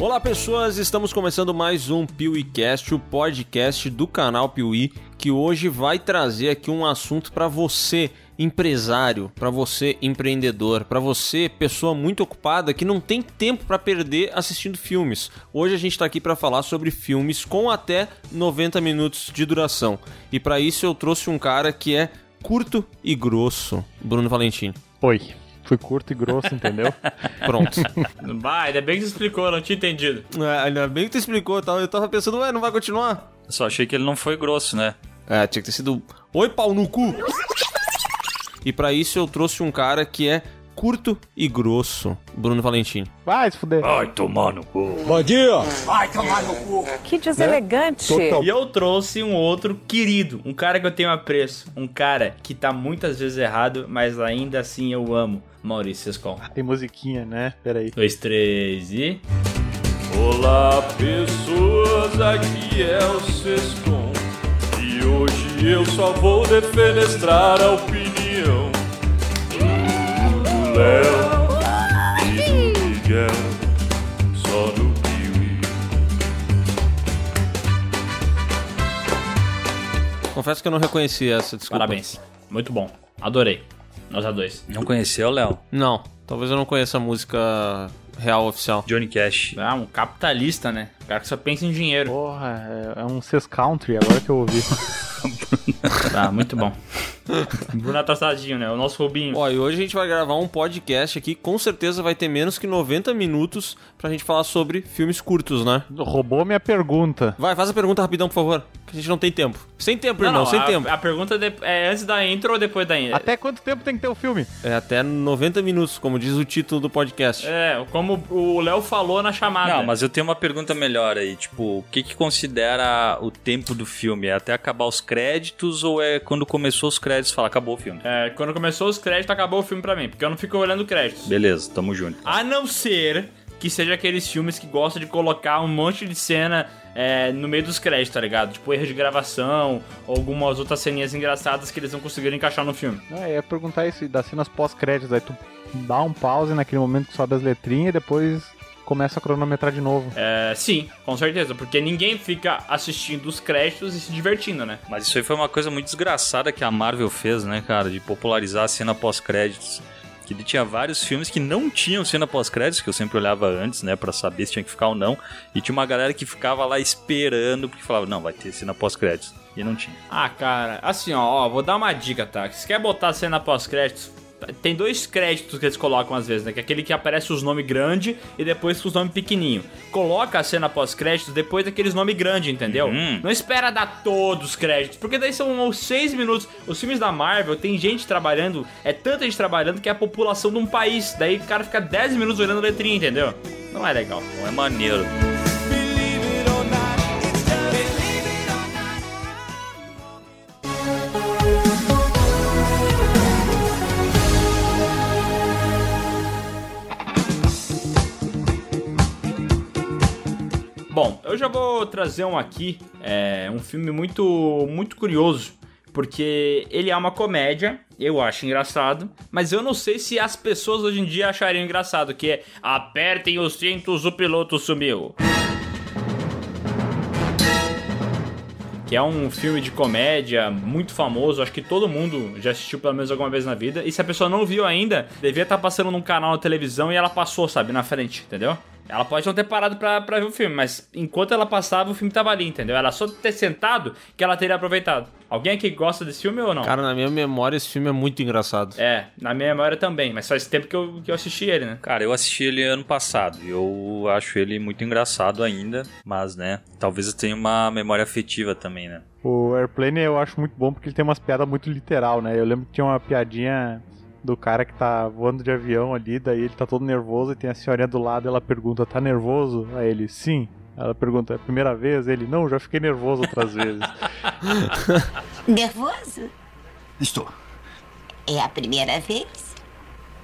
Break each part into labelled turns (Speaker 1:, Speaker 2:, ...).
Speaker 1: Olá pessoas, estamos começando mais um PeeWeeCast, o podcast do canal Piuí, que hoje vai trazer aqui um assunto para você, empresário, para você empreendedor, para você pessoa muito ocupada que não tem tempo para perder assistindo filmes. Hoje a gente está aqui para falar sobre filmes com até 90 minutos de duração. E para isso eu trouxe um cara que é curto e grosso, Bruno Valentim.
Speaker 2: Oi. Fui curto e grosso, entendeu?
Speaker 1: Pronto.
Speaker 3: Vai, ainda bem que você explicou, eu não tinha entendido.
Speaker 1: É, ainda bem que tu explicou, eu tava pensando, ué, não vai continuar?
Speaker 4: Eu só achei que ele não foi grosso, né?
Speaker 1: É, tinha que ter sido. Oi, pau no cu! E para isso eu trouxe um cara que é curto e grosso, Bruno Valentim.
Speaker 2: Vai se fuder.
Speaker 4: Vai tomar no cu.
Speaker 5: Bom dia!
Speaker 6: Que deselegante.
Speaker 3: E eu trouxe um outro querido, um cara que eu tenho apreço, um cara que tá muitas vezes errado, mas ainda assim eu amo. Maurício Sescon.
Speaker 2: Tem musiquinha, né? Peraí.
Speaker 3: Dois, três e.
Speaker 7: Olá pessoas, aqui é o Sescom E hoje eu só vou defenestrar a opinião Léo e do Miguel Só no Piuí
Speaker 1: Confesso que eu não reconheci essa, desculpa.
Speaker 3: Parabéns. Muito bom. Adorei. Nós a dois.
Speaker 4: Não conheceu, Léo?
Speaker 1: Não, talvez eu não conheça a música real oficial.
Speaker 4: Johnny Cash.
Speaker 3: Ah, um capitalista, né? O cara que só pensa em dinheiro.
Speaker 2: Porra, é, é um Cis Country, agora que eu ouvi.
Speaker 3: Tá, muito bom. Bruno atrassadinho, né? O nosso Rubinho.
Speaker 1: Ó, e hoje a gente vai gravar um podcast aqui, com certeza vai ter menos que 90 minutos pra gente falar sobre filmes curtos, né?
Speaker 2: Roubou minha pergunta.
Speaker 1: Vai, faz a pergunta rapidão, por favor, que a gente não tem tempo. Sem tempo,
Speaker 3: Não,
Speaker 1: irmão,
Speaker 3: não,
Speaker 1: sem
Speaker 3: a,
Speaker 1: tempo.
Speaker 3: a pergunta é antes da intro ou depois da intro?
Speaker 2: Até quanto tempo tem que ter o filme?
Speaker 1: É até 90 minutos, como diz o título do podcast.
Speaker 3: É, como o Léo falou na chamada.
Speaker 4: Não, mas eu tenho uma pergunta melhor aí. Tipo, o que que considera o tempo do filme? É até acabar os créditos ou é quando começou os créditos fala acabou o filme?
Speaker 3: É, quando começou os créditos, acabou o filme pra mim, porque eu não fico olhando créditos.
Speaker 4: Beleza, tamo junto.
Speaker 3: A não ser que seja aqueles filmes que gostam de colocar um monte de cena é, no meio dos créditos, tá ligado? Tipo erro de gravação, ou algumas outras ceninhas engraçadas que eles não conseguiram encaixar no filme.
Speaker 2: Ah, eu ia perguntar isso das cenas pós-créditos. Aí tu dá um pause naquele momento que sobe as letrinhas e depois começa a cronometrar de novo.
Speaker 3: É, sim, com certeza, porque ninguém fica assistindo os créditos e se divertindo, né?
Speaker 4: Mas isso aí foi uma coisa muito desgraçada que a Marvel fez, né, cara? De popularizar a cena pós-créditos. Que ele tinha vários filmes que não tinham cena pós-créditos, que eu sempre olhava antes, né, Pra saber se tinha que ficar ou não. E tinha uma galera que ficava lá esperando, porque falava, não, vai ter cena pós-créditos. E não tinha.
Speaker 3: Ah, cara, assim, ó, ó, vou dar uma dica, tá? Se quer botar a cena pós-créditos, tem dois créditos que eles colocam às vezes, né? Que é aquele que aparece os nomes grandes e depois os nomes pequenininho. Coloca a cena pós-créditos depois daqueles nomes grandes, entendeu?
Speaker 4: Uhum.
Speaker 3: Não espera dar todos os créditos, porque daí são os seis minutos. Os filmes da Marvel tem gente trabalhando, é tanta gente trabalhando que é a população de um país. Daí o cara fica 10 minutos olhando a letrinha, entendeu? Não é legal.
Speaker 4: Não é maneiro.
Speaker 3: Eu já vou trazer um aqui, é um filme muito, muito curioso, porque ele é uma comédia, eu acho engraçado, mas eu não sei se as pessoas hoje em dia achariam engraçado, que é Apertem os cintos, o piloto sumiu. Que é um filme de comédia muito famoso, acho que todo mundo já assistiu pelo menos alguma vez na vida. E se a pessoa não viu ainda, devia estar passando num canal na televisão e ela passou, sabe, na frente, entendeu? Ela pode não ter parado pra, pra ver o filme, mas enquanto ela passava, o filme tava ali, entendeu? Ela só ter sentado que ela teria aproveitado. Alguém aqui gosta desse filme ou não?
Speaker 1: Cara, na minha memória esse filme é muito engraçado.
Speaker 3: É, na minha memória também, mas faz tempo que eu, que eu assisti ele, né?
Speaker 4: Cara, eu assisti ele ano passado e eu acho ele muito engraçado ainda, mas, né, talvez eu tenha uma memória afetiva também, né?
Speaker 2: O Airplane eu acho muito bom porque ele tem umas piadas muito literal, né? Eu lembro que tinha uma piadinha do cara que tá voando de avião ali, daí ele tá todo nervoso e tem a senhorinha do lado ela pergunta, tá nervoso? Aí ele, sim. Ela pergunta, é a primeira vez? Ele, não, já fiquei nervoso outras vezes.
Speaker 6: Nervoso?
Speaker 5: Estou.
Speaker 6: É a primeira vez?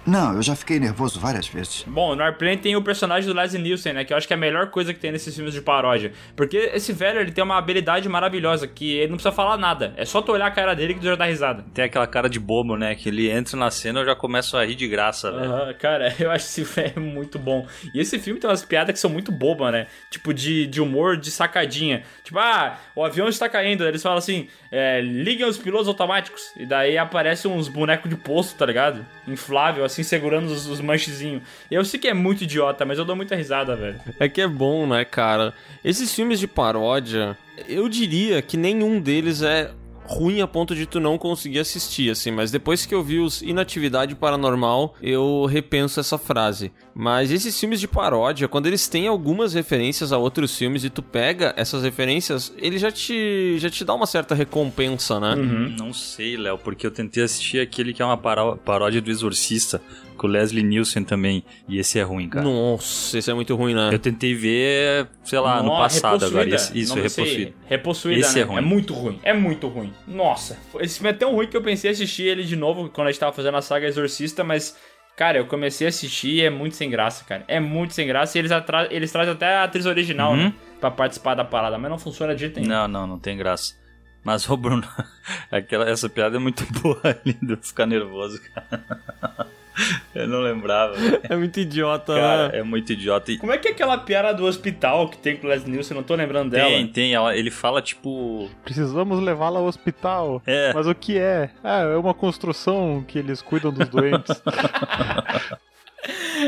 Speaker 5: Não, eu já fiquei nervoso várias vezes.
Speaker 3: Bom, no Airplane tem o personagem do Leslie Nielsen, né? Que eu acho que é a melhor coisa que tem nesses filmes de paródia. Porque esse velho, ele tem uma habilidade maravilhosa, que ele não precisa falar nada. É só tu olhar a cara dele que tu já dá risada.
Speaker 4: Tem aquela cara de bobo, né? Que ele entra na cena e eu já começo a rir de graça, velho.
Speaker 3: Aham, cara, eu acho esse velho muito bom. E esse filme tem umas piadas que são muito bobas, né? Tipo, de, de humor, de sacadinha. Tipo, ah, o avião está caindo. Eles falam assim, é, liguem os pilotos automáticos. E daí aparece uns bonecos de posto, tá ligado? Inflável, assim, segurando os, os manchezinhos. Eu sei que é muito idiota, mas eu dou muita risada, velho.
Speaker 1: É que é bom, né, cara? Esses filmes de paródia, eu diria que nenhum deles é ruim a ponto de tu não conseguir assistir, assim, mas depois que eu vi os Inatividade Paranormal, eu repenso essa frase. Mas esses filmes de paródia, quando eles têm algumas referências a outros filmes e tu pega essas referências, ele já te, já te dá uma certa recompensa, né?
Speaker 4: Não sei, Léo, porque eu tentei assistir aquele que é uma paró- paródia do Exorcista, com o Leslie Nielsen também, e esse é ruim, cara.
Speaker 1: Nossa, esse é muito ruim, né?
Speaker 4: Eu tentei ver, sei lá, no passado agora.
Speaker 3: Repossuída.
Speaker 4: Esse- Isso, repossuído.
Speaker 3: Repossuída,
Speaker 4: Esse
Speaker 3: né?
Speaker 4: é ruim.
Speaker 3: muito ruim. É muito ruim. Nossa. Esse filme é tão ruim que eu pensei em assistir ele de novo quando a gente tava fazendo a saga Exorcista, mas. Cara, eu comecei a assistir e é muito sem graça, cara. É muito sem graça e eles, eles trazem até a atriz original,
Speaker 4: Uhum.
Speaker 3: né? Pra participar da parada, mas não funciona de jeito nenhum.
Speaker 4: Não, não, não tem graça. Mas, ô Bruno, aquela, essa piada é muito boa ali de ficar nervoso, cara. Eu não lembrava.
Speaker 1: É muito idiota,
Speaker 4: Cara,
Speaker 1: né?
Speaker 4: é muito idiota. E
Speaker 3: Como é que é aquela piada do hospital que tem com o Leslie Nielsen? Eu não tô lembrando dela.
Speaker 4: tem, tem, ela- ele fala tipo.
Speaker 2: Precisamos levá-la ao hospital.
Speaker 4: É,
Speaker 2: Mas o que é? Ah, é uma construção que eles cuidam dos doentes.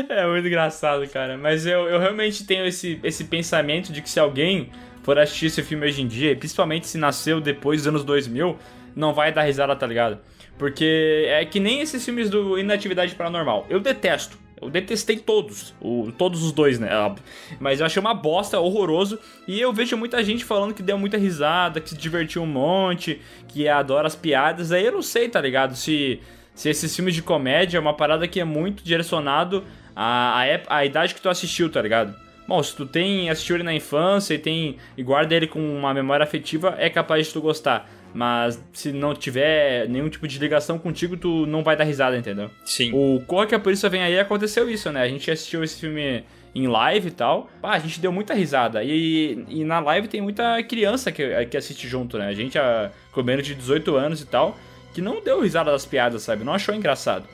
Speaker 3: É muito engraçado, cara. Mas eu, eu realmente tenho esse, esse pensamento de que se alguém for assistir esse filme hoje em dia, e principalmente se nasceu depois dos anos 2000, não vai dar risada, tá ligado? Porque é que nem esses filmes do Inatividade Paranormal. Eu detesto. Eu detestei todos. O, todos os dois, né? óbvio. Mas eu achei uma bosta, horroroso. E eu vejo muita gente falando que deu muita risada, que se divertiu um monte, que adora as piadas. Aí eu não sei, tá ligado? Se, se esses filmes de comédia é uma parada que é muito direcionado à, à, à idade que tu assistiu, tá ligado? Bom, se tu tem assistiu ele na infância e tem e guarda ele com uma memória afetiva, é capaz de tu gostar. Mas se não tiver nenhum tipo de ligação contigo, tu não vai dar risada, entendeu?
Speaker 4: sim.
Speaker 3: O Corra que a Polícia Vem Aí aconteceu isso, né? A gente assistiu esse filme em live e tal. Pá, a gente deu muita risada. E, e na live tem muita criança que, que assiste junto, né? A gente, a, com menos de 18 anos e tal, que não deu risada das piadas, sabe? Não achou engraçado.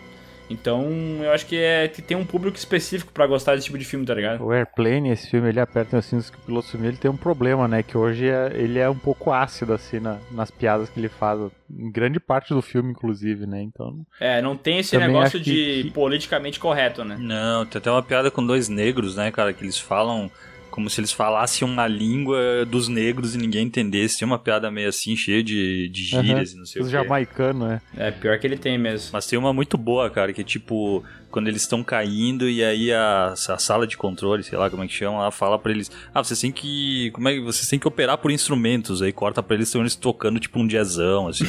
Speaker 3: Então, eu acho que é que tem um público específico pra gostar desse tipo de filme, tá ligado?
Speaker 2: o Airplane, esse filme, ele aperta os cintos que o piloto sumiu, ele tem um problema, né? Que hoje é- ele é um pouco ácido, assim, na- nas piadas que ele faz. Em grande parte do filme, inclusive, né? Então,
Speaker 3: É, não tem esse negócio de
Speaker 2: que-
Speaker 3: politicamente correto, né?
Speaker 4: Não, tem até uma piada com dois negros, né, cara? Que eles falam como se eles falassem uma língua dos negros e ninguém entendesse. Tem uma piada meio assim, cheia de, de gírias e não sei
Speaker 2: os
Speaker 4: o quê.
Speaker 2: jamaicanos, né?
Speaker 3: É, pior que ele tem mesmo.
Speaker 4: Mas tem uma muito boa, cara, que é tipo, quando eles estão caindo e aí a, a sala de controle, sei lá como é que chama, ela fala pra eles, ah, vocês têm que, como é que, vocês têm que operar por instrumentos, aí corta pra eles, estão eles tocando tipo um jazzão, assim.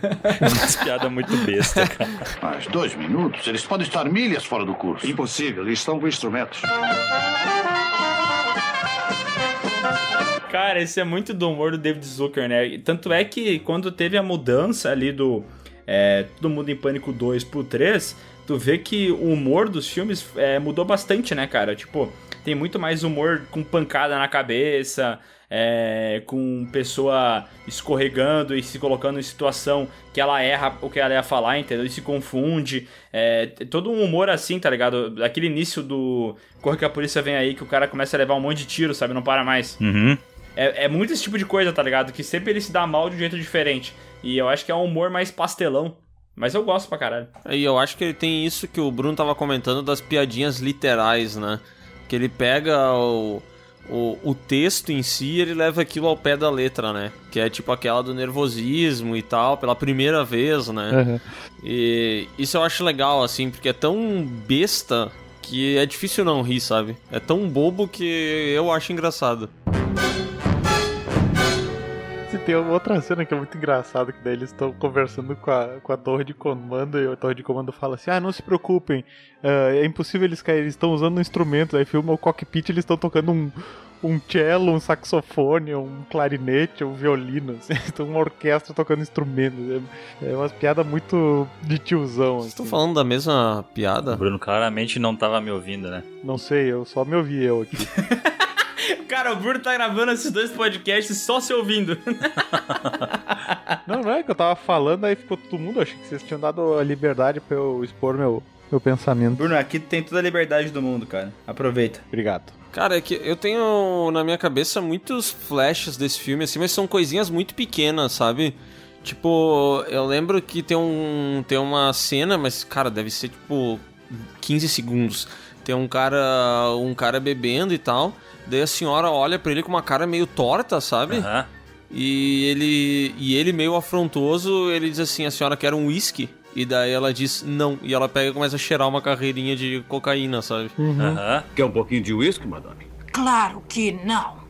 Speaker 4: Umas piadas muito besta, cara.
Speaker 8: Mas dois minutos? Eles podem estar milhas fora do curso.
Speaker 9: Impossível, eles estão com instrumentos.
Speaker 3: Cara, esse é muito do humor do David Zucker, né? Tanto é que quando teve a mudança ali do é, Todo Mundo em Pânico 2 pro 3, tu vê que o humor dos filmes é, mudou bastante, né, cara? Tipo, tem muito mais humor com pancada na cabeça, é, com pessoa escorregando e se colocando em situação que ela erra o que ela ia falar, entendeu? E se confunde. É, todo um humor assim, tá ligado? Aquele início do Corre que a polícia vem aí, que o cara começa a levar um monte de tiro, sabe? Não para mais.
Speaker 4: Uhum.
Speaker 3: É, é muito esse tipo de coisa, tá ligado? Que sempre ele se dá mal de um jeito diferente. E eu acho que é um humor mais pastelão. Mas eu gosto pra caralho.
Speaker 1: E eu acho que ele tem isso que o Bruno tava comentando das piadinhas literais, né? Que ele pega o, o, o texto em si e ele leva aquilo ao pé da letra, né? Que é tipo aquela do nervosismo e tal, pela primeira vez, né?
Speaker 2: Aham.
Speaker 1: E isso eu acho legal, assim, porque é tão besta que é difícil não rir, sabe? É tão bobo que eu acho engraçado.
Speaker 2: Tem uma outra cena que é muito engraçada, que daí eles estão conversando com a, com a torre de comando e a torre de comando fala assim, ah, não se preocupem, ah, é impossível eles caírem, eles estão usando um instrumento, aí filma o cockpit eles estão tocando um, um cello, um saxofone, um clarinete, um violino, assim. Então uma orquestra tocando instrumentos. É, é umas piadas muito de tiozão.
Speaker 1: Vocês estão falando da mesma piada?
Speaker 4: O Bruno claramente não tava me ouvindo, né?
Speaker 2: Não sei, eu só me ouvi eu aqui.
Speaker 3: Cara, o Bruno tá gravando esses dois podcasts só se ouvindo.
Speaker 2: não, não é que eu tava falando, aí ficou todo mundo. Achei que vocês tinham dado a liberdade pra eu expor meu, meu pensamento.
Speaker 3: Bruno, aqui tem toda a liberdade do mundo, cara. Aproveita.
Speaker 2: Obrigado.
Speaker 1: Cara, é que eu tenho na minha cabeça muitos flashes desse filme, assim, mas são coisinhas muito pequenas, sabe? Tipo, eu lembro que tem um tem uma cena, mas cara, deve ser tipo 15 segundos. Tem um cara, um cara bebendo e tal. Daí a senhora olha para ele com uma cara meio torta, sabe?
Speaker 4: Aham.
Speaker 1: E ele e ele meio afrontoso, ele diz assim: "A senhora quer um whisky?" E daí ela diz não. E ela pega e começa a cheirar uma carreirinha de cocaína, sabe?
Speaker 4: Aham.
Speaker 9: Quer um pouquinho de uísque, madame?
Speaker 6: Claro que não.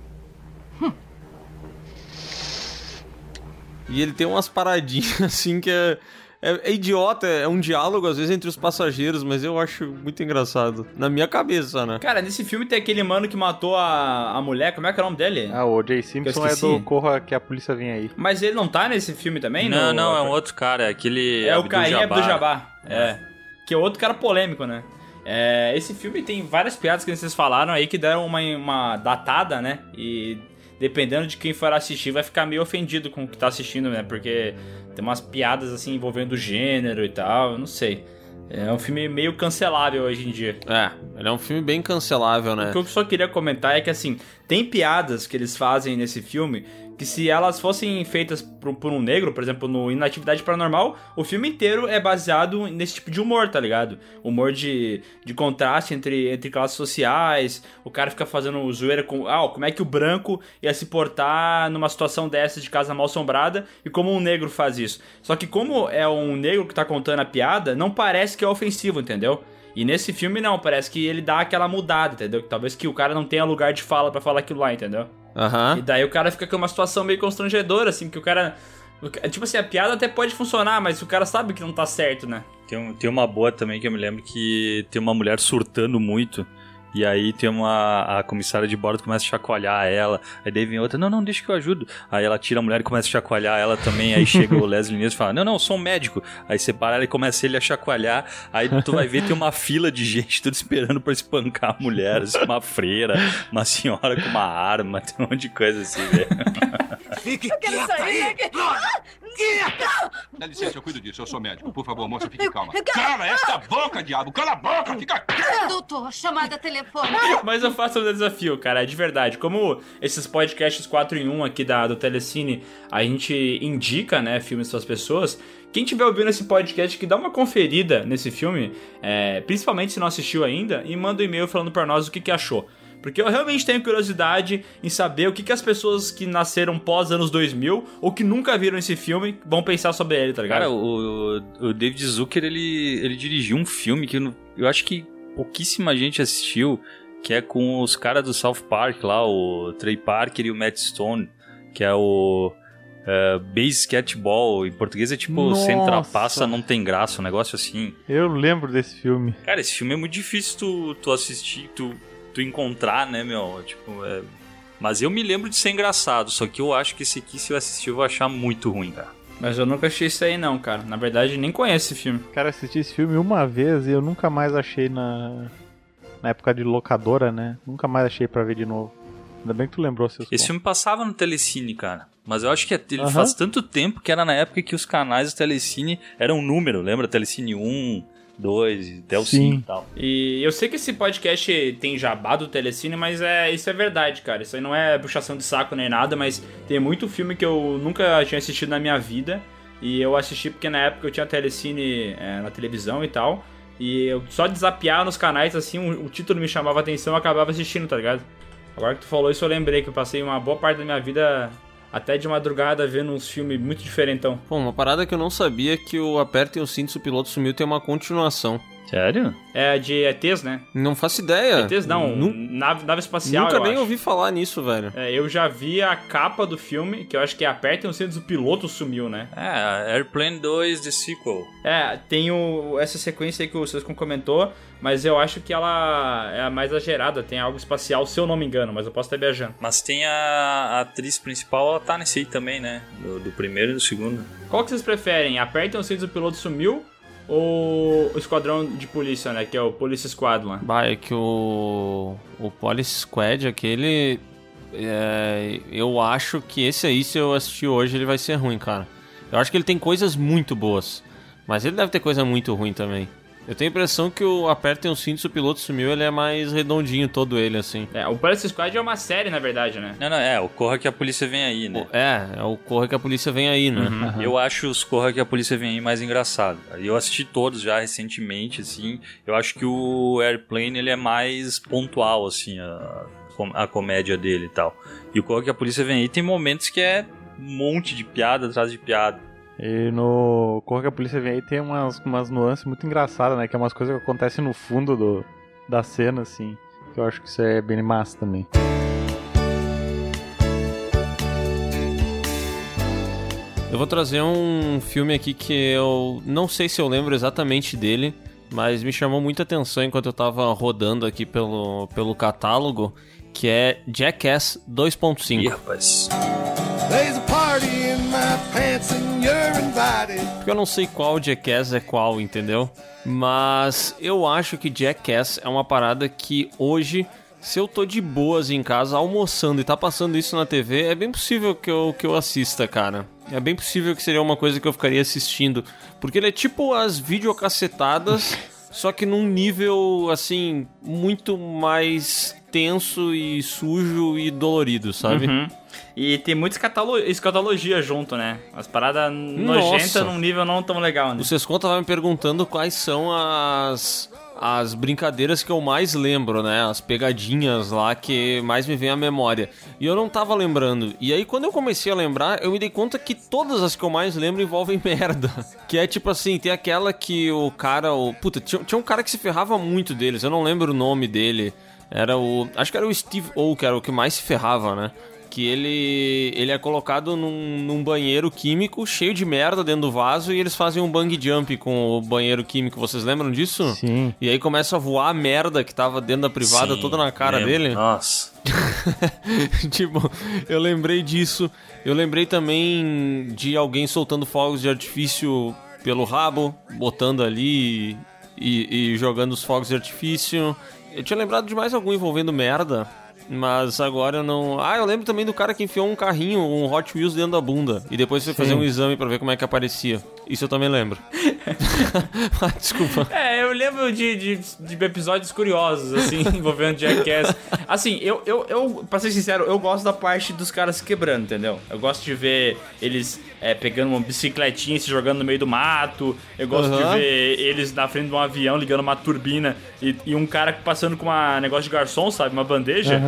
Speaker 1: E ele tem umas paradinhas assim que é, é, é idiota, é um diálogo às vezes entre os passageiros, mas eu acho muito engraçado. Na minha cabeça, né?
Speaker 3: Cara, nesse filme tem aquele mano que matou a, a mulher, como é que é o nome dele?
Speaker 2: Ah, o Jay Simpson é do Corra que a polícia vem aí.
Speaker 3: Mas ele não tá nesse filme também?
Speaker 4: Não,
Speaker 3: no-
Speaker 4: não, é um outro cara, é aquele.
Speaker 3: É o Caim
Speaker 4: Jabbar.
Speaker 3: Abdul Jabbar. É. Que é outro cara polêmico, né? É, esse filme tem várias piadas que vocês falaram aí que deram uma, uma datada, né? E dependendo de quem for assistir, vai ficar meio ofendido com o que tá assistindo, né? Porque tem umas piadas assim envolvendo gênero e tal, eu não sei. É um filme meio cancelável hoje em dia.
Speaker 1: É, ele é um filme bem cancelável, né?
Speaker 3: O que eu só queria comentar é que, assim, tem piadas que eles fazem nesse filme que se elas fossem feitas por, por um negro, por exemplo, no Inatividade Paranormal, o filme inteiro é baseado nesse tipo de humor, tá ligado? Humor de, de contraste entre, entre classes sociais, o cara fica fazendo zoeira com... Ah, como é que o branco ia se portar numa situação dessa de casa mal assombrada e como um negro faz isso. Só que como é um negro que tá contando a piada, não parece que é ofensivo, entendeu? E nesse filme não, parece que ele dá aquela mudada, entendeu? Que talvez que o cara não tenha lugar de fala pra falar aquilo lá, entendeu?
Speaker 1: Aham.
Speaker 3: E daí o cara fica com uma situação meio constrangedora, assim, que o cara. Tipo assim, a piada até pode funcionar, mas o cara sabe que não tá certo, né?
Speaker 4: Tem, um- tem uma boa também que eu me lembro que tem uma mulher surtando muito. E aí tem uma. A comissária de bordo começa a chacoalhar ela. Aí daí vem outra, não, não, deixa que eu ajudo. Aí ela tira a mulher e começa a chacoalhar ela também. Aí chega o Leslie Nielsen e fala, não, não, eu sou um médico. Aí separa ela e começa ele a chacoalhar. Aí tu vai ver, tem uma fila de gente tudo esperando pra espancar a mulher. assim, uma freira, uma senhora com uma arma, tem um monte de coisa assim, velho.
Speaker 8: Fique
Speaker 6: Quero sair daqui.
Speaker 9: Dá licença, eu cuido disso. Eu sou médico. Por favor, moça, fique calma. Cala esta boca, diabo! Cala a boca! Fica
Speaker 6: Doutor, chamada telefônica.
Speaker 3: Mas eu faço um desafio, cara, é de verdade. Como esses podcasts 4 em 1 aqui da, do Telecine, a gente indica, né, filmes para as pessoas. Quem tiver ouvindo esse podcast, que dá uma conferida nesse filme, é, principalmente se não assistiu ainda, e manda um e-mail falando pra nós o que, que achou. Porque eu realmente tenho curiosidade em saber o que, que as pessoas que nasceram pós anos 2000 ou que nunca viram esse filme vão pensar sobre ele, tá ligado?
Speaker 4: Cara, o, o David Zucker, ele, ele dirigiu um filme que eu, eu acho que pouquíssima gente assistiu, que é com os caras do South Park lá, o Trey Parker e o Matt Stone, que é o é, Base. Em português é tipo,
Speaker 2: Nossa.
Speaker 4: sem trapaça, não tem graça, um negócio assim.
Speaker 2: Eu lembro desse filme.
Speaker 4: Cara, esse filme é muito difícil tu, tu assistir, tu, tu encontrar, né, meu? Tipo, é... Mas eu me lembro de ser engraçado, só que eu acho que esse aqui, se eu assistir, eu vou achar muito ruim, cara.
Speaker 3: Mas eu nunca achei isso aí não, cara. Na verdade, nem conheço esse filme.
Speaker 2: Cara, assisti esse filme uma vez e eu nunca mais achei na. Na época de locadora, né? Nunca mais achei pra ver de novo. Ainda bem que tu lembrou, seus
Speaker 4: Esse filme passava no Telecine, cara. Mas eu acho que é- ele
Speaker 2: Aham.
Speaker 4: faz tanto tempo que era na época que os canais do Telecine eram um número, lembra? Telecine 1, 2, até o
Speaker 2: Sim.
Speaker 4: 5 e tal.
Speaker 3: E eu sei que esse podcast tem jabá do Telecine, mas é, isso é verdade, cara. Isso aí não é puxação de saco nem nada, mas tem muito filme que eu nunca tinha assistido na minha vida. E eu assisti porque na época eu tinha Telecine é, na televisão e tal. E eu só de zapear nos canais, assim, o, o título me chamava a atenção eu acabava assistindo, tá ligado? Agora que tu falou isso, eu lembrei que eu passei uma boa parte da minha vida até de madrugada vendo uns filmes muito diferentão.
Speaker 1: Pô, uma parada que eu não sabia é que o Apertem os Cintos, o Piloto Sumiu tem uma continuação.
Speaker 4: Sério?
Speaker 3: É de ETs, né?
Speaker 1: Não faço ideia.
Speaker 3: ETs não,
Speaker 1: Nu-
Speaker 3: nave, nave espacial,
Speaker 1: Nunca
Speaker 3: eu
Speaker 1: nem
Speaker 3: acho.
Speaker 1: ouvi falar nisso, velho.
Speaker 3: É, eu já vi a capa do filme, que eu acho que é apertem os cintos, o piloto sumiu, né?
Speaker 4: É, Airplane 2 The Sequel.
Speaker 3: É, tem o, essa sequência aí que o Sescon comentou, mas eu acho que ela é a mais exagerada, tem algo espacial, se eu não me engano, mas eu posso estar viajando.
Speaker 4: Mas tem a, a atriz principal, ela tá nesse aí também, né? Do, do primeiro e do segundo.
Speaker 3: Qual que vocês preferem? Apertem os cintos, o piloto sumiu o esquadrão de polícia, né? Que é o Police Squad lá.
Speaker 1: Bah, é que o. O Police Squad, aquele. é, eu acho que esse aí, se eu assistir hoje, ele vai ser ruim, cara. Eu acho que ele tem coisas muito boas. Mas ele deve ter coisa muito ruim também. Eu tenho a impressão que o Apertem os cintos, o piloto sumiu, ele é mais redondinho todo ele, assim.
Speaker 3: É, o Police Squad é uma série, na verdade, né?
Speaker 4: Não, não, é, o Corra que a polícia vem aí, né?
Speaker 1: É, é o Corre que a polícia vem aí, né?
Speaker 4: Eu acho os Corra que a polícia vem aí mais engraçado. Eu assisti todos já recentemente, assim. Eu acho que o Airplane ele é mais pontual, assim, a, a comédia dele e tal. E o Corra que a polícia vem aí tem momentos que é um monte de piada atrás de piada.
Speaker 2: E no Corra que a Polícia Vem aí tem umas, umas nuances muito engraçadas, né? Que é umas coisas que acontecem no fundo do, da cena, assim. Que eu acho que isso é bem massa também.
Speaker 1: Eu vou trazer um filme aqui que eu não sei se eu lembro exatamente dele, mas me chamou muita atenção enquanto eu tava rodando aqui pelo, pelo catálogo, que é Jackass 2.5.
Speaker 4: Ih, rapaz.
Speaker 10: There's a party in my pants and.
Speaker 1: Porque eu não sei qual Jackass é qual, entendeu? Mas eu acho que Jackass é uma parada que hoje, se eu tô de boas em casa, almoçando e tá passando isso na TV, é bem possível que eu, que eu assista, cara. É bem possível que seria uma coisa que eu ficaria assistindo. Porque ele é tipo as videocassetadas, só que num nível, assim, muito mais tenso e sujo e dolorido, sabe?
Speaker 3: Uhum. E tem muita escatolo- escatologia junto, né? As paradas nojentas num nível não tão legal, né?
Speaker 1: O Sescon tava me perguntando quais são as as brincadeiras que eu mais lembro, né? As pegadinhas lá que mais me vem à memória. E eu não tava lembrando. E aí quando eu comecei a lembrar, eu me dei conta que todas as que eu mais lembro envolvem merda. Que é tipo assim, tem aquela que o cara, o puta, tinha, tinha um cara que se ferrava muito deles. Eu não lembro o nome dele. Era o, acho que era o Steve O, que era o que mais se ferrava, né? Que ele ele é colocado num, num banheiro químico cheio de merda dentro do vaso e eles fazem um bang jump com o banheiro químico. Vocês lembram disso?
Speaker 2: Sim.
Speaker 1: E aí começa a voar a merda que tava dentro da privada
Speaker 4: Sim,
Speaker 1: toda na cara
Speaker 4: lembro.
Speaker 1: dele.
Speaker 4: Nossa.
Speaker 1: tipo, eu lembrei disso. Eu lembrei também de alguém soltando fogos de artifício pelo rabo, botando ali e, e jogando os fogos de artifício. Eu tinha lembrado de mais algum envolvendo merda. Mas agora eu não. Ah, eu lembro também do cara que enfiou um carrinho, um Hot Wheels dentro da bunda. E depois foi fazer um exame pra ver como é que aparecia. Isso eu também lembro. Ah, Desculpa.
Speaker 3: É, eu lembro de, de, de episódios curiosos, assim, envolvendo Jackass. Assim, eu, eu, eu, pra ser sincero, eu gosto da parte dos caras se quebrando, entendeu? Eu gosto de ver eles é, pegando uma bicicletinha e se jogando no meio do mato. Eu gosto
Speaker 1: Aham.
Speaker 3: de ver eles na frente de um avião ligando uma turbina e, e um cara passando com um negócio de garçom, sabe? Uma bandeja.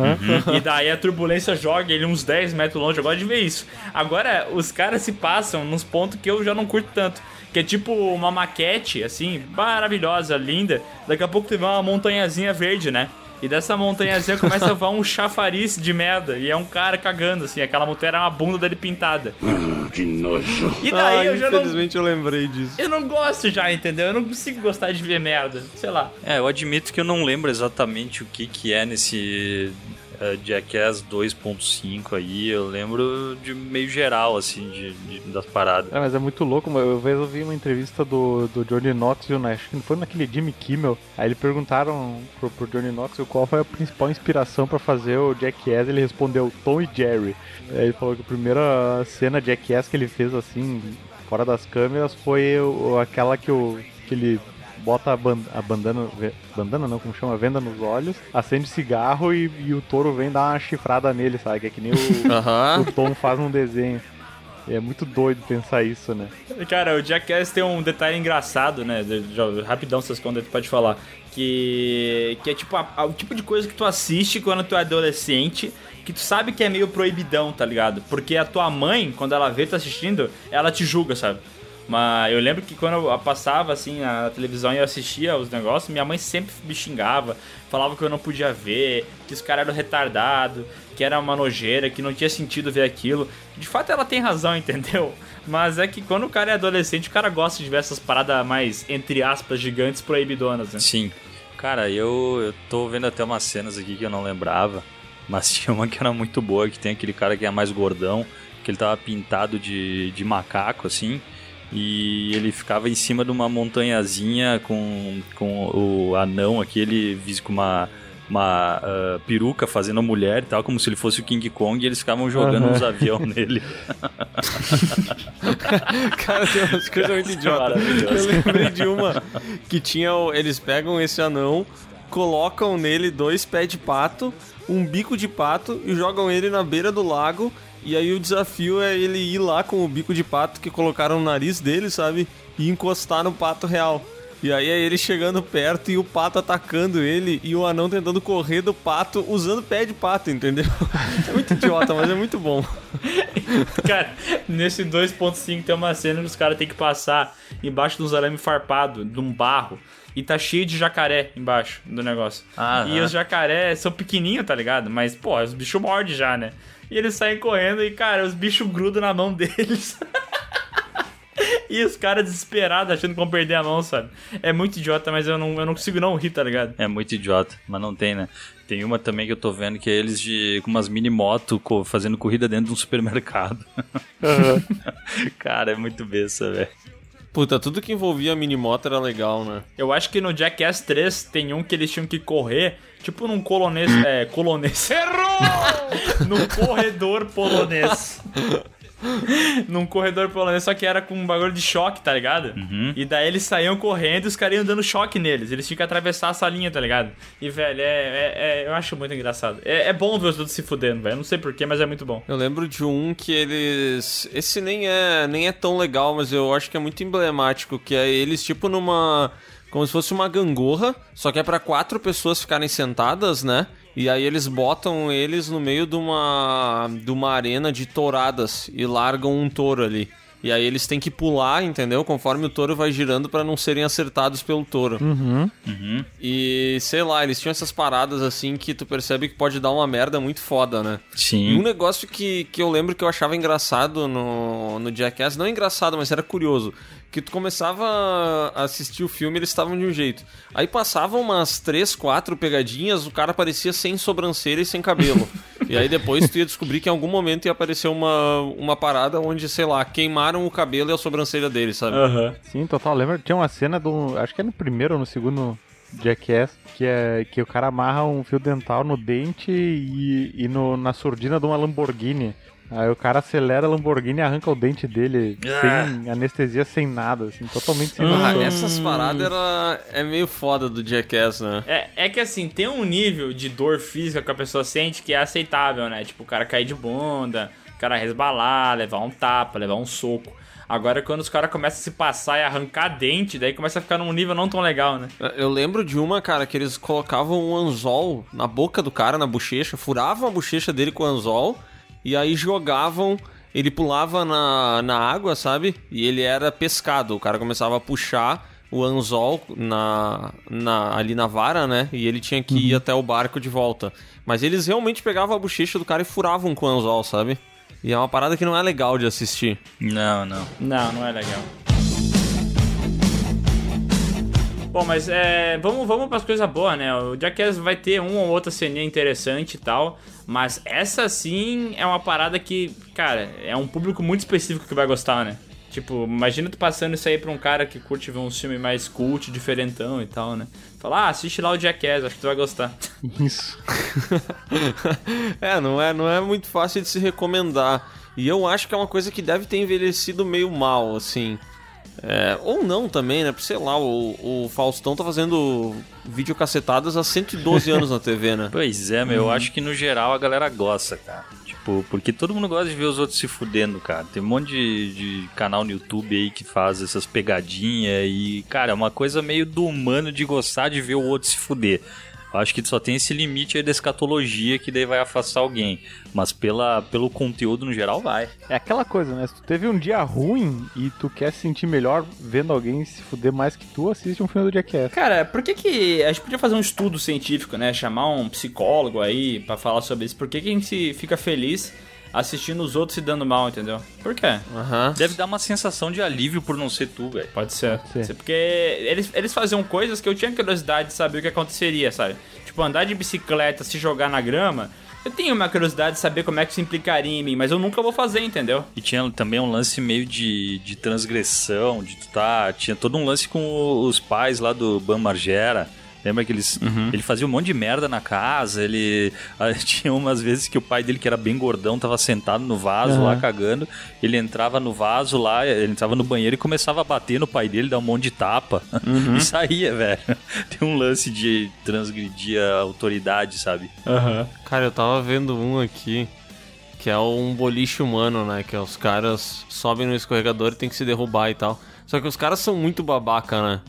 Speaker 3: E daí a turbulência joga ele uns 10 metros longe. Eu gosto de ver isso. Agora, os caras se passam nos pontos que eu já não curto tanto. Que é tipo uma maquete, assim, maravilhosa, linda. Daqui a pouco tu vê uma montanhazinha verde, né? E dessa montanhazinha começa a voar um chafariz de merda. E é um cara cagando, assim. Aquela montanha era uma bunda dele pintada.
Speaker 8: Que nojo.
Speaker 3: E daí
Speaker 1: Ah,
Speaker 3: eu já não.
Speaker 1: infelizmente eu lembrei disso.
Speaker 3: Eu não gosto já, entendeu? Eu não consigo gostar de ver merda. Sei lá.
Speaker 4: É, eu admito que eu não lembro exatamente o que, que é nesse eh, Jackass 2.5 aí. Eu lembro de meio geral, assim, de, de- das paradas.
Speaker 2: É, mas é muito louco. Vez eu vi uma entrevista do, do Johnny Knoxville, acho que foi naquele Jimmy Kimmel. Aí ele perguntaram pro, pro Johnny Knoxville qual foi a principal inspiração pra fazer o Jackass. Ele respondeu Tom e Jerry. Aí ele falou que a primeira cena Jackass que ele fez assim, fora das câmeras, foi aquela que, o, que ele bota a, ban a bandana, bandana não, como chama, venda nos olhos, acende cigarro e, e o touro vem dar uma chifrada nele, sabe? Que é que nem o, o Tom faz num desenho. E é muito doido pensar isso, né?
Speaker 3: Cara, o Jackass tem um detalhe engraçado, né? Rapidão, vocês quando pode falar. Que, que é tipo a- a- o tipo de coisa que tu assiste quando tu é adolescente, que tu sabe que é meio proibidão, tá ligado? Porque a tua mãe, quando ela vê tu assistindo, ela te julga, sabe? Mas eu lembro que quando eu passava assim na televisão e eu assistia os negócios, minha mãe sempre me xingava, falava que eu não podia ver, que os caras eram retardados, que era uma nojeira, que não tinha sentido ver aquilo. De fato ela tem razão, entendeu? Mas é que quando o cara é adolescente, o cara gosta de ver essas paradas mais, entre aspas, gigantes proibidonas, né?
Speaker 4: Sim. Cara, eu, eu tô vendo até umas cenas aqui que eu não lembrava, mas tinha uma que era muito boa, que tem aquele cara que é mais gordão, que ele tava pintado de, de macaco, assim, e ele ficava em cima de uma montanhazinha com, com o anão aqui, ele com uma, uma uh, peruca fazendo a mulher e tal, como se ele fosse o King Kong, e eles ficavam jogando
Speaker 1: Aham.
Speaker 4: uns aviões nele.
Speaker 1: Cara, tem umas coisas muito idiotas.
Speaker 4: Maravilhoso.
Speaker 1: Eu lembrei de uma que tinha. Eles pegam esse anão, colocam nele dois pés de pato, um bico de pato e jogam ele na beira do lago. E aí o desafio é ele ir lá com o bico de pato que colocaram no nariz dele, sabe? E encostar no pato real. E aí é ele chegando perto e o pato atacando ele e o anão tentando correr do pato usando pé de pato, entendeu? É muito idiota, mas é muito bom.
Speaker 3: Cara, nesse 2.5 tem uma cena que os caras têm que passar embaixo de uns arame farpado, de um barro. E tá cheio de jacaré embaixo do negócio.
Speaker 4: Aham.
Speaker 3: E os jacaré são pequenininhos, tá ligado? Mas, pô, os bichos mordem já, né? E eles saem correndo e, cara, os bichos grudam na mão deles. e os caras desesperados achando que vão perder a mão, sabe? É muito idiota, mas eu não, eu não consigo não rir, tá ligado?
Speaker 4: É muito idiota, mas não tem, né? Tem uma também que eu tô vendo que é eles de com umas mini moto co- fazendo corrida dentro de um supermercado. Cara, é muito besta, velho.
Speaker 1: Puta, tudo que envolvia minimoto era legal, né?
Speaker 3: Eu acho que no Jackass 3 tem um que eles tinham que correr, tipo num colonês. É, colonês. Errou! num corredor polonês. num corredor polonês, só que era com um bagulho de choque, tá ligado? E daí eles saíam correndo e os caras iam dando choque neles. Eles tinham que atravessar essa linha, tá ligado? E, velho, é, é- é- eu acho muito engraçado. É, é bom ver os outros se fudendo, velho. Não sei porquê, mas é muito bom.
Speaker 1: Eu lembro de um que eles. Esse nem é, nem é tão legal, mas eu acho que é muito emblemático, que é eles tipo numa. Como se fosse uma gangorra, só que é pra quatro pessoas ficarem sentadas, né? E aí eles botam eles no meio de uma. de uma arena de touradas e largam um touro ali. E aí eles têm que pular, entendeu? Conforme o touro vai girando pra não serem acertados pelo touro.
Speaker 2: Uhum.
Speaker 1: E sei lá, eles tinham essas paradas assim que tu percebe que pode dar uma merda muito foda, né? E
Speaker 4: Sim.
Speaker 1: um negócio que, que eu lembro que eu achava engraçado no, no Jackass, não engraçado, mas era curioso, que tu começava a assistir o filme eles estavam de um jeito. Aí passavam umas três, quatro pegadinhas, o cara parecia sem sobrancelha e sem cabelo. e aí depois tu ia descobrir que em algum momento ia aparecer uma, uma parada onde, sei lá, queimaram o cabelo e a sobrancelha dele, sabe?
Speaker 3: Aham.
Speaker 2: Sim, total. Lembra? Tinha uma cena do. Acho que é no primeiro ou no segundo Jackass, que é que o cara amarra um fio dental no dente e, e no, na surdina de uma Lamborghini. Aí o cara acelera a Lamborghini e arranca o dente dele sem anestesia, sem nada, assim, totalmente sem
Speaker 1: Ah,
Speaker 2: noção.
Speaker 1: essas paradas era, é meio foda do Jackass, né?
Speaker 3: É, é que assim, tem um nível de dor física que a pessoa sente que é aceitável, né? Tipo, o cara cair de bunda, o cara resbalar, levar um tapa, levar um soco. Agora, quando os caras começam a se passar e arrancar dente, daí começa a ficar num nível não tão legal, né?
Speaker 1: Eu lembro de uma, cara, que eles colocavam um anzol na boca do cara, na bochecha, furavam a bochecha dele com o anzol e aí jogavam. Ele pulava na, na água, sabe? E ele era pescado. O cara começava a puxar o anzol na, na, ali na vara, né? E ele tinha que ir até o barco de volta. Mas eles realmente pegavam a bochecha do cara e furavam com o anzol, sabe? E é uma parada que não é legal de assistir.
Speaker 4: Não, não.
Speaker 3: Não, não é legal. Bom, mas é, vamos, vamos para as coisas boas, né? O Jackass vai ter uma ou outra ceninha interessante e tal, mas essa sim é uma parada que, cara, é um público muito específico que vai gostar, né? Tipo, imagina tu passando isso aí pra um cara que curte ver um filme mais cult, diferentão e tal, né? Fala, ah, assiste lá o Jackass, acho que tu vai gostar.
Speaker 2: Isso.
Speaker 1: é, não é, não é muito fácil de se recomendar. E eu acho que é uma coisa que deve ter envelhecido meio mal, assim. É, ou não também, né? Porque, sei lá, o, o Faustão tá fazendo videocacetadas há 112 anos na TV, né?
Speaker 4: Pois é, meu, eu acho que no geral a galera gosta, cara. Tipo, porque todo mundo gosta de ver os outros se fudendo, cara. Tem um monte de, de canal no YouTube aí que faz essas pegadinhas e, cara, é uma coisa meio do humano de gostar de ver o outro se fuder. Acho que só tem esse limite aí da escatologia que daí vai afastar alguém. Mas pela, pelo conteúdo no geral, vai.
Speaker 2: É aquela coisa, né? Se tu teve um dia ruim e tu quer se sentir melhor vendo alguém se fuder mais que tu, assiste um filme do Jackass.
Speaker 3: Cara, por que que a gente podia fazer um estudo científico, né? Chamar um psicólogo aí pra falar sobre isso. Por que que a gente fica feliz assistindo os outros se dando mal, entendeu? Por quê?
Speaker 1: Aham.
Speaker 4: Deve dar uma sensação de alívio por não ser tu, velho.
Speaker 3: Pode ser.
Speaker 2: ser.
Speaker 3: Porque eles, eles faziam coisas que eu tinha curiosidade de saber o que aconteceria, sabe? Tipo, andar de bicicleta, se jogar na grama. Eu tenho uma curiosidade de saber como é que isso implicaria em mim, mas eu nunca vou fazer, entendeu?
Speaker 4: E tinha também um lance meio de, de transgressão, de tu tá. Tinha todo um lance com os pais lá do Ban Margera. Lembra que eles, ele fazia um monte de merda na casa, ele ah, tinha umas vezes que o pai dele, que era bem gordão, tava sentado no vaso lá cagando, ele entrava no vaso lá, ele entrava no banheiro e começava a bater no pai dele, dar um monte de tapa e saía, velho. Tem um lance de transgredir a autoridade, sabe?
Speaker 3: Aham.
Speaker 1: Cara, eu tava vendo um aqui que é um boliche humano, né? Que é os caras sobem no escorregador e tem que se derrubar e tal. Só que os caras são muito babaca, né?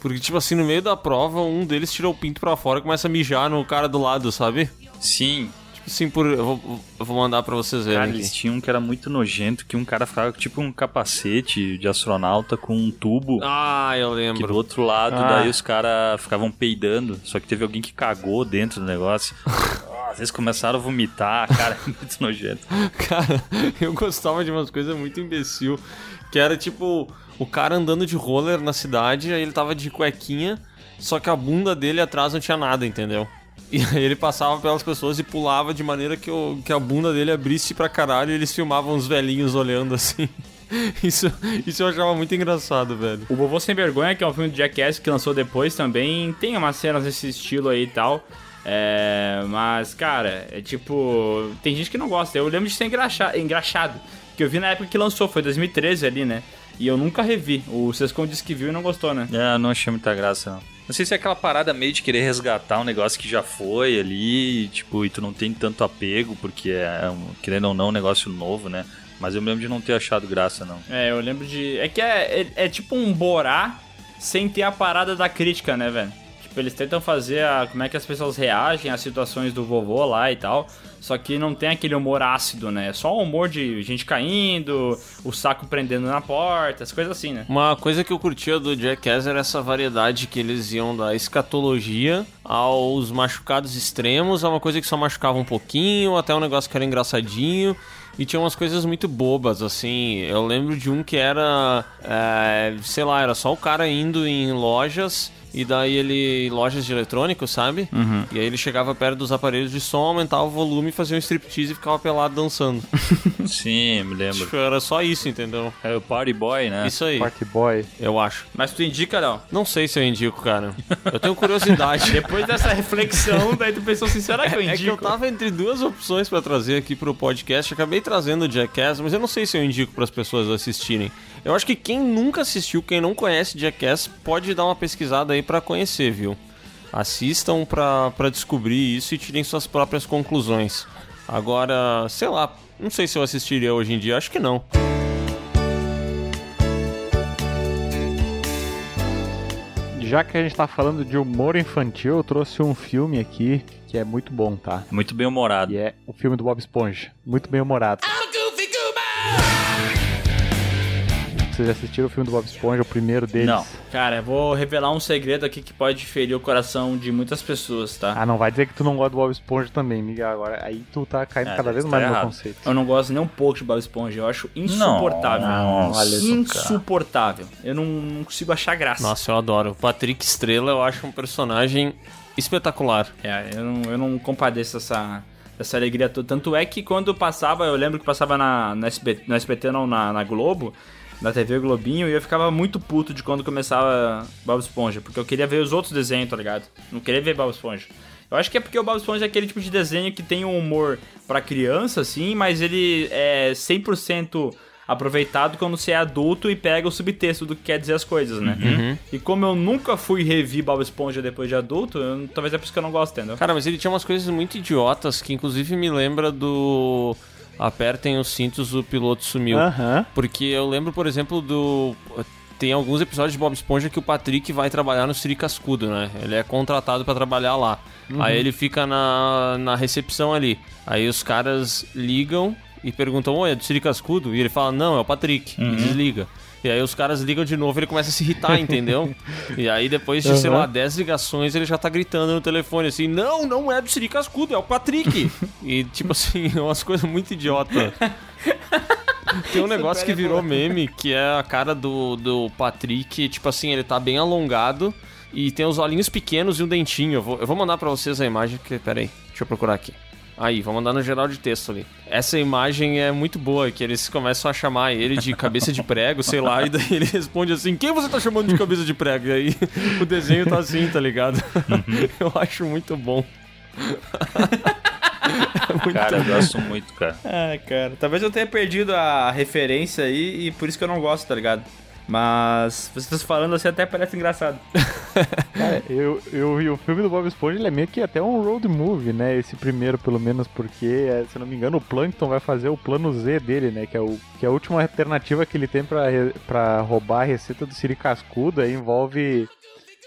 Speaker 1: Porque, tipo assim, no meio da prova, um deles tira o pinto pra fora e começa a mijar no cara do lado, sabe?
Speaker 4: Sim,
Speaker 1: Tipo assim, por. Eu vou, eu vou mandar pra vocês verem.
Speaker 4: Cara, eles tinham um que era muito nojento, que um cara ficava com tipo um capacete de astronauta com um tubo.
Speaker 1: Ah, eu
Speaker 4: Que
Speaker 1: lembro.
Speaker 4: do outro lado,
Speaker 2: Ah.
Speaker 4: daí os caras ficavam peidando. Só que teve alguém que cagou dentro do negócio. Às vezes começaram a vomitar, cara, é muito nojento.
Speaker 1: Cara, eu gostava de umas coisas muito imbecil. Que era tipo, o cara andando de roller na cidade, aí ele tava de cuequinha, só que a bunda dele atrás não tinha nada, entendeu? E aí ele passava pelas pessoas e pulava de maneira que, o, que a bunda dele abrisse pra caralho e eles filmavam os velhinhos olhando assim. Isso, isso eu achava muito engraçado, velho.
Speaker 3: O Vovô Sem Vergonha, que é um filme de Jackass que lançou depois também, tem umas cenas desse estilo aí e tal. É, mas, cara, é tipo. Tem gente que não gosta. Eu lembro de ser engraxa- engraxado. Que eu vi na época que lançou, foi 2013 ali, né? E eu nunca revi. O Sescon disse que viu e não gostou, né?
Speaker 4: É, não achei muita graça, não. Não sei se é aquela parada meio de querer resgatar um negócio que já foi ali, tipo, e tu não tem tanto apego, porque é, um, querendo ou não, um negócio novo, né? Mas eu me lembro de não ter achado graça, não.
Speaker 3: É, eu lembro de. É que é, é, é tipo um Borá sem ter a parada da crítica, né, velho? Tipo, eles tentam fazer a, como é que as pessoas reagem às situações do vovô lá e tal. Só que não tem aquele humor ácido, né? É só o humor de gente caindo, o saco prendendo na porta, as coisas assim, né?
Speaker 1: Uma coisa que eu curtia do Jackass era essa variedade que eles iam da escatologia aos machucados extremos, a uma coisa que só machucava um pouquinho, até um negócio que era engraçadinho. E tinha umas coisas muito bobas, assim. Eu lembro de um que era, é, sei lá, era só o cara indo em lojas e daí ele. lojas de eletrônicos, sabe? E aí ele chegava perto dos aparelhos de som, aumentava o volume, fazia um striptease e ficava pelado dançando.
Speaker 4: Sim, me lembro.
Speaker 1: Tipo, era só isso, entendeu?
Speaker 4: É o Party Boy, né?
Speaker 1: Isso aí,
Speaker 2: Party Boy.
Speaker 1: eu acho.
Speaker 3: Mas tu indica, não?
Speaker 1: Não sei se eu indico, cara. Eu tenho curiosidade.
Speaker 3: Depois dessa reflexão, daí tu pensou assim, será que eu indico?
Speaker 1: É que eu tava entre duas opções pra trazer aqui pro podcast. Acabei trazendo o Jackass, mas eu não sei se eu indico pras pessoas assistirem. Eu acho que quem nunca assistiu, quem não conhece Jackass, pode dar uma pesquisada aí pra conhecer, viu? Assistam pra, pra descobrir isso e tirem suas próprias conclusões. Agora, sei lá, não sei se eu assistiria hoje em dia, acho que não.
Speaker 2: Já que a gente tá falando de humor infantil, eu trouxe um filme aqui que é muito bom, tá?
Speaker 4: Muito bem humorado.
Speaker 2: E é o filme do Bob Esponja. Muito bem humorado. Vocês já assistiram o filme do Bob Esponja, o primeiro deles?
Speaker 4: Não.
Speaker 3: Cara, eu vou revelar um segredo aqui que pode ferir o coração de muitas pessoas, tá?
Speaker 2: Ah, não vai dizer que tu não gosta do Bob Esponja também, Miguel. Agora, aí tu tá caindo
Speaker 4: É,
Speaker 2: cada vez mais no meu
Speaker 4: errado.
Speaker 2: conceito.
Speaker 3: Eu não gosto nem um pouco de Bob Esponja, eu acho insuportável.
Speaker 4: Nossa,
Speaker 3: insuportável. Eu não, não consigo achar graça.
Speaker 1: Nossa, eu adoro. O Patrick Estrela eu acho um personagem espetacular.
Speaker 3: É, eu não, eu não compadeço essa, essa alegria toda. Tanto é que quando passava, eu lembro que passava na, no, SBT, no SBT, não, na, na Globo, na TV Globinho, e eu ficava muito puto de quando começava Bob Esponja, porque eu queria ver os outros desenhos, tá ligado? Não queria ver Bob Esponja. Eu acho que é porque o Bob Esponja é aquele tipo de desenho que tem um humor pra criança, assim, mas ele é 100% aproveitado quando você é adulto e pega o subtexto do que quer dizer as coisas, né? E como eu nunca fui rever Bob Esponja depois de adulto, eu- talvez é por isso que eu não gosto, entendeu?
Speaker 1: Cara, mas ele tinha umas coisas muito idiotas que inclusive me lembra do Apertem os cintos, o piloto sumiu. Porque eu lembro, por exemplo, do. tem alguns episódios de Bob Esponja que o Patrick vai trabalhar no Siri Cascudo, né? Ele é contratado pra trabalhar lá.
Speaker 2: Uhum.
Speaker 1: Aí ele fica na, na recepção ali. Aí os caras ligam e perguntam: Oi, é do Siri Cascudo? E ele fala: Não, é o Patrick.
Speaker 2: Uhum.
Speaker 1: E desliga. E aí os caras ligam de novo e ele começa a se irritar, entendeu? E aí depois de, sei
Speaker 2: Uhum.
Speaker 1: lá, 10 ligações, ele já tá gritando no telefone assim: Não, não é do Siri Cascudo, é o Patrick. e tipo assim, umas coisas muito idiotas. Tem um negócio que virou meme, que é a cara do, do Patrick, tipo assim, ele tá bem alongado e tem os olhinhos pequenos e um dentinho. Eu vou, eu vou mandar pra vocês a imagem, que, peraí, deixa eu procurar aqui. Aí, vou mandar no geral de texto ali. Essa imagem é muito boa, que eles começam a chamar ele de cabeça de prego, sei lá, e daí ele responde assim, quem você tá chamando de cabeça de prego? E aí o desenho tá assim, tá ligado? Eu acho muito bom. É muito
Speaker 4: Cara, eu gosto muito, cara.
Speaker 3: Ah, cara. Talvez eu tenha perdido a referência aí e por isso que eu não gosto, tá ligado? Mas vocês falando assim até parece engraçado.
Speaker 2: Eu, eu o filme do Bob Esponja, ele é meio que até um road movie, né? Esse primeiro, pelo menos, porque, é, se não me engano, o Plankton vai fazer o plano Z dele, né? Que é, o, que é a última alternativa que ele tem pra roubar a receita do Siri Cascudo. Aí envolve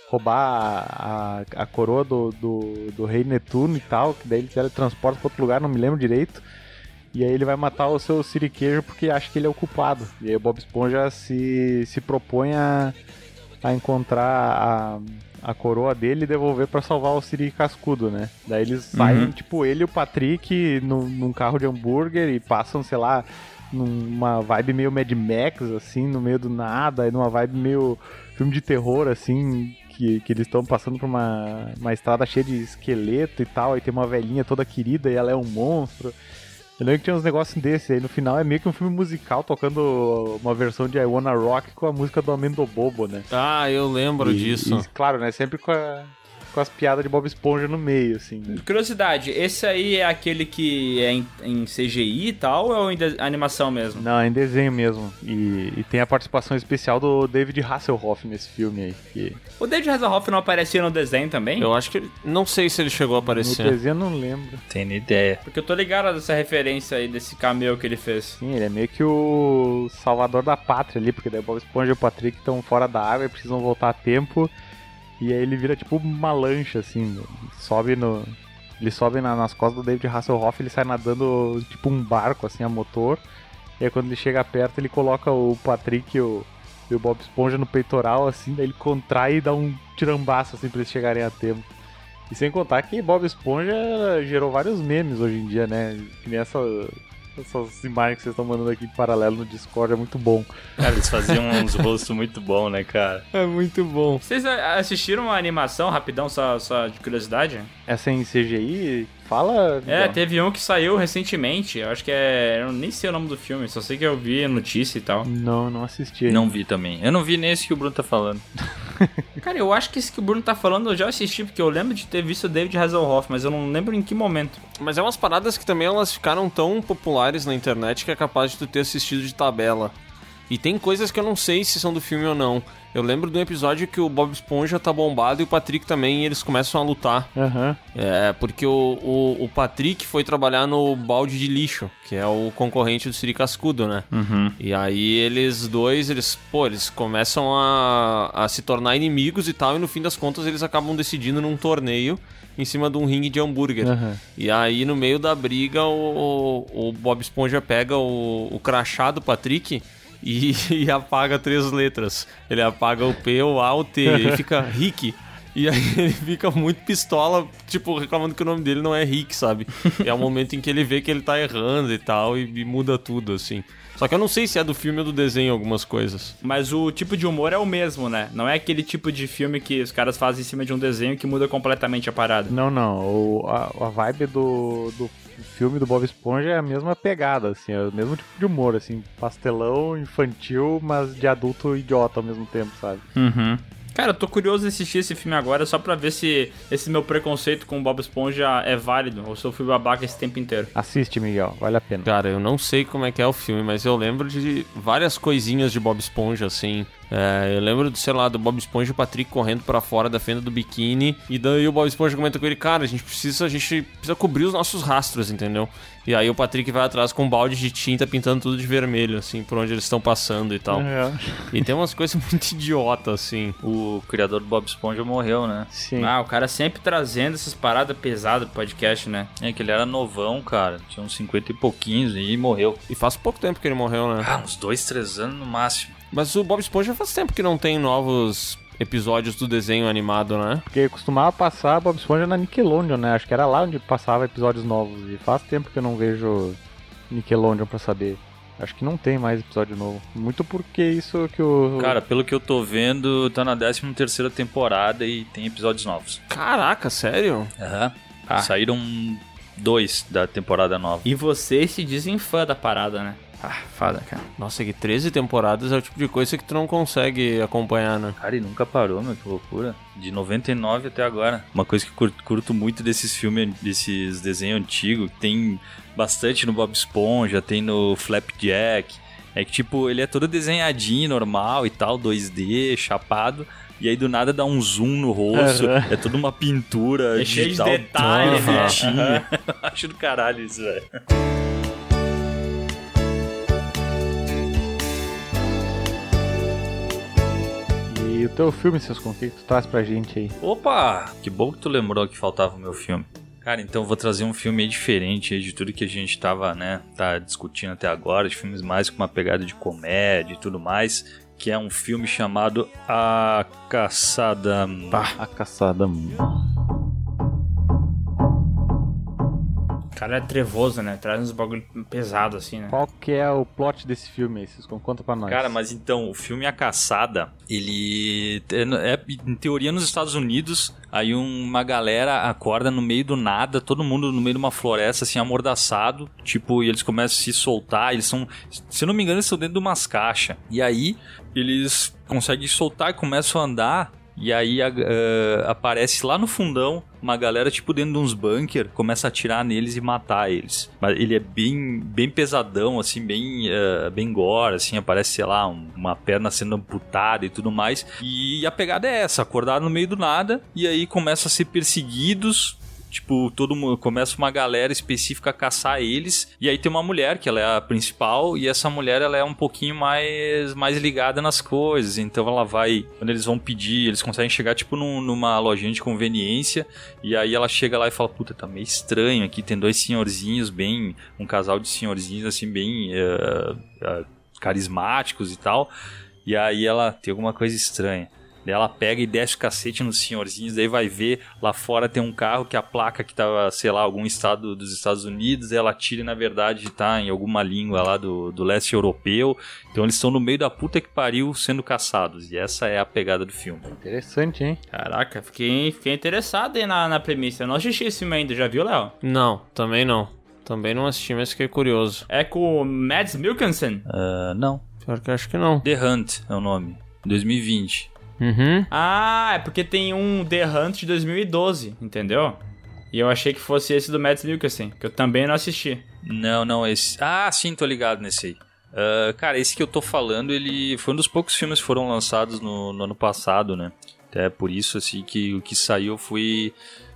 Speaker 2: roubar a, a, a coroa do, do, do rei Netuno e tal, que daí ele teletransporta pra outro lugar, não me lembro direito. E aí ele vai matar o seu siriquejo porque acha que ele é o culpado. E aí o Bob Esponja se, se propõe a, a encontrar a, a coroa dele e devolver pra salvar o Siri Cascudo, né? Daí eles saem, tipo, ele e o Patrick num, num carro de hambúrguer e passam, sei lá, numa vibe meio Mad Max, assim, no meio do nada, e numa vibe meio filme de terror, assim, que, que eles estão passando por uma, uma estrada cheia de esqueleto e tal, aí tem uma velhinha toda querida e ela é um monstro. Eu lembro que tinha uns negócios desses, aí no final é meio que um filme musical tocando uma versão de I Wanna Rock com a música do Amendo Bobo, né?
Speaker 1: Ah, eu lembro
Speaker 2: E-
Speaker 1: disso.
Speaker 2: e, claro, né? Sempre com, a- com as piadas de Bob Esponja no meio, assim. né?
Speaker 3: Curiosidade, esse aí é aquele que é em, em CGI e tal ou é em animação mesmo?
Speaker 2: Não, é em desenho mesmo. E, e tem a participação especial do David Hasselhoff nesse filme aí. Que
Speaker 3: O David Hasselhoff não aparecia no desenho também?
Speaker 1: Eu acho que. Não sei se ele chegou a
Speaker 2: no
Speaker 1: aparecer.
Speaker 2: desenho eu não lembro.
Speaker 4: Tem ideia.
Speaker 3: Porque eu tô ligado dessa referência aí, desse cameo que ele fez.
Speaker 2: Sim, ele é meio que o salvador da pátria ali, porque daí o Bob Esponja e o Patrick estão fora da água e precisam voltar a tempo. E aí ele vira tipo uma lancha, assim. Sobe no. Ele sobe na- nas costas do David Hasselhoff ele sai nadando tipo um barco, assim, a motor. E aí quando ele chega perto, ele coloca o Patrick e o, e o Bob Esponja no peitoral, assim, daí ele contrai e dá um tirambaço, assim, pra eles chegarem a tempo. E sem contar que Bob Esponja gerou vários memes hoje em dia, né? Que nem essa, essas imagens que vocês estão mandando aqui em paralelo no Discord, é muito bom.
Speaker 4: Cara, eles faziam uns rostos muito bons, né, cara?
Speaker 1: É muito bom.
Speaker 3: Vocês a- assistiram a animação, rapidão, só, só de curiosidade?
Speaker 2: Essa em CGI, fala.
Speaker 3: É, teve um que saiu recentemente. Eu acho que é. Eu nem sei o nome do filme, só sei que eu vi a notícia e tal.
Speaker 2: Não, não assisti. ainda.
Speaker 4: Não vi também. Eu não vi nem esse que o Bruno tá falando.
Speaker 3: Cara, eu acho que esse que o Bruno tá falando eu já assisti, porque eu lembro de ter visto o David Hasselhoff, mas eu não lembro em que momento.
Speaker 1: Mas é umas paradas que também elas ficaram tão populares na internet que é capaz de tu ter assistido de tabela. E tem coisas que eu não sei se são do filme ou não. Eu lembro de um episódio que o Bob Esponja tá bombado e o Patrick também, e eles começam a lutar.
Speaker 2: Aham.
Speaker 1: É, porque o, o, o Patrick foi trabalhar no balde de lixo, que é o concorrente do Siri Cascudo, né? E aí eles dois, eles, pô, eles começam a, a se tornar inimigos e tal, e no fim das contas eles acabam decidindo num torneio em cima de um ringue de hambúrguer.
Speaker 2: Aham.
Speaker 1: E aí no meio da briga o, o Bob Esponja pega o, o crachá do Patrick e, e apaga três letras. Ele apaga o P, o A, o T, e fica Rick. E aí ele fica muito pistola, tipo, reclamando que o nome dele não é Rick, sabe? E é o momento em que ele vê que ele tá errando e tal, e, e muda tudo, assim. Só que eu não sei se é do filme ou do desenho algumas coisas.
Speaker 3: Mas o tipo de humor é o mesmo, né? Não é aquele tipo de filme que os caras fazem em cima de um desenho que muda completamente a parada.
Speaker 2: Não, não. O, a, a vibe do, do filme do Bob Esponja é a mesma pegada, assim, é o mesmo tipo de humor, assim, pastelão, infantil, mas de adulto idiota ao mesmo tempo, sabe?
Speaker 3: Uhum. Cara, eu tô curioso de assistir esse filme agora só pra ver se esse meu preconceito com o Bob Esponja é válido ou se eu fui babaca esse tempo inteiro.
Speaker 2: Assiste, Miguel, vale a pena.
Speaker 1: Cara, eu não sei como é que é o filme, mas eu lembro de várias coisinhas de Bob Esponja, assim. É, eu lembro, de, sei lá, do Bob Esponja e o Patrick correndo pra fora da fenda do biquíni. E daí o Bob Esponja comenta com ele, cara, a gente precisa, a gente precisa cobrir os nossos rastros, entendeu? E aí o Patrick vai atrás com um balde de tinta pintando tudo de vermelho, assim, por onde eles estão passando e tal.
Speaker 2: É.
Speaker 1: E tem umas coisas muito idiotas, assim.
Speaker 4: O criador do Bob Esponja morreu, né?
Speaker 2: Sim.
Speaker 3: Ah, o cara sempre trazendo essas paradas pesadas pro podcast, né?
Speaker 4: É que ele era novão, cara. Tinha uns 50 e pouquinhos e morreu.
Speaker 1: E faz pouco tempo que ele morreu, né?
Speaker 4: Ah, uns dois, três anos no máximo.
Speaker 1: Mas o Bob Esponja faz tempo que não tem novos episódios do desenho animado, né?
Speaker 2: Porque costumava passar Bob Esponja na Nickelodeon, né? Acho que era lá onde passava episódios novos. E faz tempo que eu não vejo Nickelodeon pra saber. Acho que não tem mais episódio novo. Muito porque isso que o.
Speaker 4: Cara, pelo que eu tô vendo, tá na 13 terceira temporada e tem episódios novos.
Speaker 1: Caraca, sério?
Speaker 4: Aham.
Speaker 3: Ah.
Speaker 4: Saíram dois da temporada nova.
Speaker 3: E vocês se dizem fã da parada, né? Ah, foda, cara.
Speaker 1: Nossa, que 13 temporadas é o tipo de coisa que tu não consegue acompanhar, né?
Speaker 4: Cara, e nunca parou, meu, que loucura. De 99 até agora. Uma coisa que curto, curto muito desses filmes, desses desenhos antigos, que tem bastante no Bob Esponja, tem no Flapjack. É que, tipo, ele é todo desenhadinho, normal e tal, 2D, chapado. E aí do nada dá um zoom no rosto,
Speaker 2: Aham.
Speaker 4: é toda uma pintura
Speaker 3: É cheio de
Speaker 4: digital,
Speaker 3: detalhe,
Speaker 4: toda
Speaker 3: né?
Speaker 4: bonitinha. Acho do caralho isso, velho.
Speaker 2: Teu filme, seus tu traz pra gente aí?
Speaker 4: Opa! Que bom que tu lembrou que faltava o meu filme. Cara, então eu vou trazer um filme aí diferente aí de tudo que a gente tava, né, tá discutindo até agora, de filmes mais com uma pegada de comédia e tudo mais, que é um filme chamado A Caçada.
Speaker 2: A caçada.
Speaker 3: Cara é trevoso, né? Traz uns bagulho pesado assim, né?
Speaker 2: Qual que é o plot desse filme aí, Cisco? Conta pra nós.
Speaker 4: Cara, mas então, o filme A Caçada, ele é, em teoria nos Estados Unidos, aí uma galera acorda no meio do nada, todo mundo no meio de uma floresta, assim, amordaçado, tipo, e eles começam a se soltar, eles são, se eu não me engano, eles estão dentro de umas caixas, e aí eles conseguem soltar e começam a andar, e aí eh, aparece lá no fundão uma galera, tipo, dentro de uns bunker, começa a atirar neles e matar eles. Mas ele é bem, bem pesadão, assim, bem, eh, bem gore, assim, aparece, sei lá, um- uma perna sendo amputada e tudo mais. E a pegada é essa, acordar no meio do nada, e aí começa a ser perseguidos, Tipo, todo mundo começa uma galera específica a caçar eles. E aí tem uma mulher, que ela é a principal, e essa mulher ela é um pouquinho mais, mais ligada nas coisas. Então ela vai. Quando eles vão pedir, eles conseguem chegar, tipo, num- numa lojinha de conveniência. E aí ela chega lá e fala: Puta, tá meio estranho aqui. Tem dois senhorzinhos, bem. Um casal de senhorzinhos, assim, bem. eh, eh, carismáticos e tal. E aí ela tem alguma coisa estranha. Daí ela pega e desce o cacete nos senhorzinhos, daí vai ver lá fora tem um carro que a placa que tava, sei lá, algum estado dos Estados Unidos, ela tira e na verdade tá em alguma língua lá do, do leste europeu. Então eles estão no meio da puta que pariu sendo caçados. E essa é a pegada do filme.
Speaker 2: Interessante, hein?
Speaker 3: Caraca, fiquei, fiquei interessado aí na, na premissa. Eu não assisti esse filme ainda, já viu, Léo?
Speaker 1: Não, também não. Também não assisti, mas fiquei curioso.
Speaker 3: É com o Mads Mikkelsen?
Speaker 4: Ah, não.
Speaker 1: Pior que eu acho que não.
Speaker 4: The Hunt é o nome. 2020.
Speaker 1: Uhum.
Speaker 3: Ah, é porque tem um The Hunt de 2012, entendeu? E eu achei que fosse esse do Mads Mikkelsen, que eu também não assisti.
Speaker 4: Não, não, esse. Ah, sim, tô ligado nesse aí. Ah, cara, esse que eu tô falando, ele foi um dos poucos filmes que foram lançados no, no ano passado, né? Até por isso, assim, que o que saiu eu fui.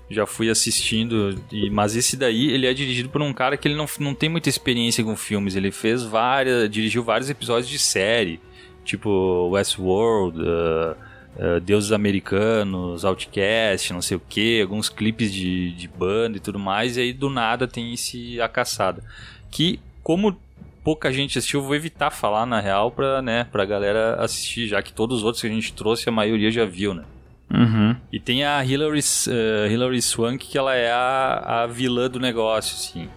Speaker 4: Já fui assistindo, e, mas esse daí ele é dirigido por um cara que ele não, não tem muita experiência com filmes. Ele fez várias. dirigiu vários episódios de série, tipo Westworld, uh, uh, Deuses Americanos, Outcast, não sei o que, alguns clipes de, de banda e tudo mais, e aí do nada tem esse A Caçada. Que, como pouca gente assistiu, eu vou evitar falar na real pra, né, pra galera assistir, já que todos os outros que a gente trouxe, a maioria já viu, né?
Speaker 3: Uhum.
Speaker 4: E tem a Hilary, uh, Hilary Swank, que ela é a, a vilã do negócio, assim.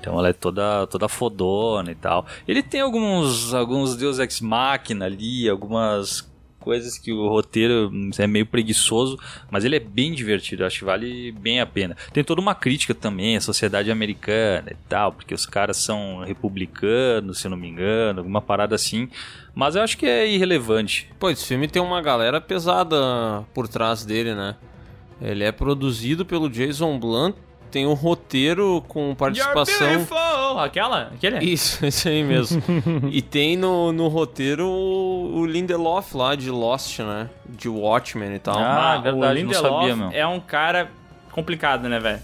Speaker 4: Então ela é toda, toda fodona e tal. Ele tem alguns, alguns Deus Ex Machina ali, algumas coisas que o roteiro é meio preguiçoso, mas ele é bem divertido, acho que vale bem a pena. Tem toda uma crítica também à sociedade americana e tal, porque os caras são republicanos, se não me engano, alguma parada assim. Mas eu acho que é irrelevante.
Speaker 1: Pô, esse filme tem uma galera pesada por trás dele, né? Ele é produzido pelo Jason Blum, tem um roteiro com participação.
Speaker 3: Aquela? Aquele?
Speaker 1: Isso, esse aí mesmo. e tem no, no roteiro o Lindelof lá de Lost, né? De Watchmen e tal.
Speaker 4: Ah,
Speaker 3: Ah,
Speaker 4: verdade,
Speaker 3: o
Speaker 4: não
Speaker 3: Lindelof
Speaker 4: sabia, meu.
Speaker 3: é um cara complicado, né, velho?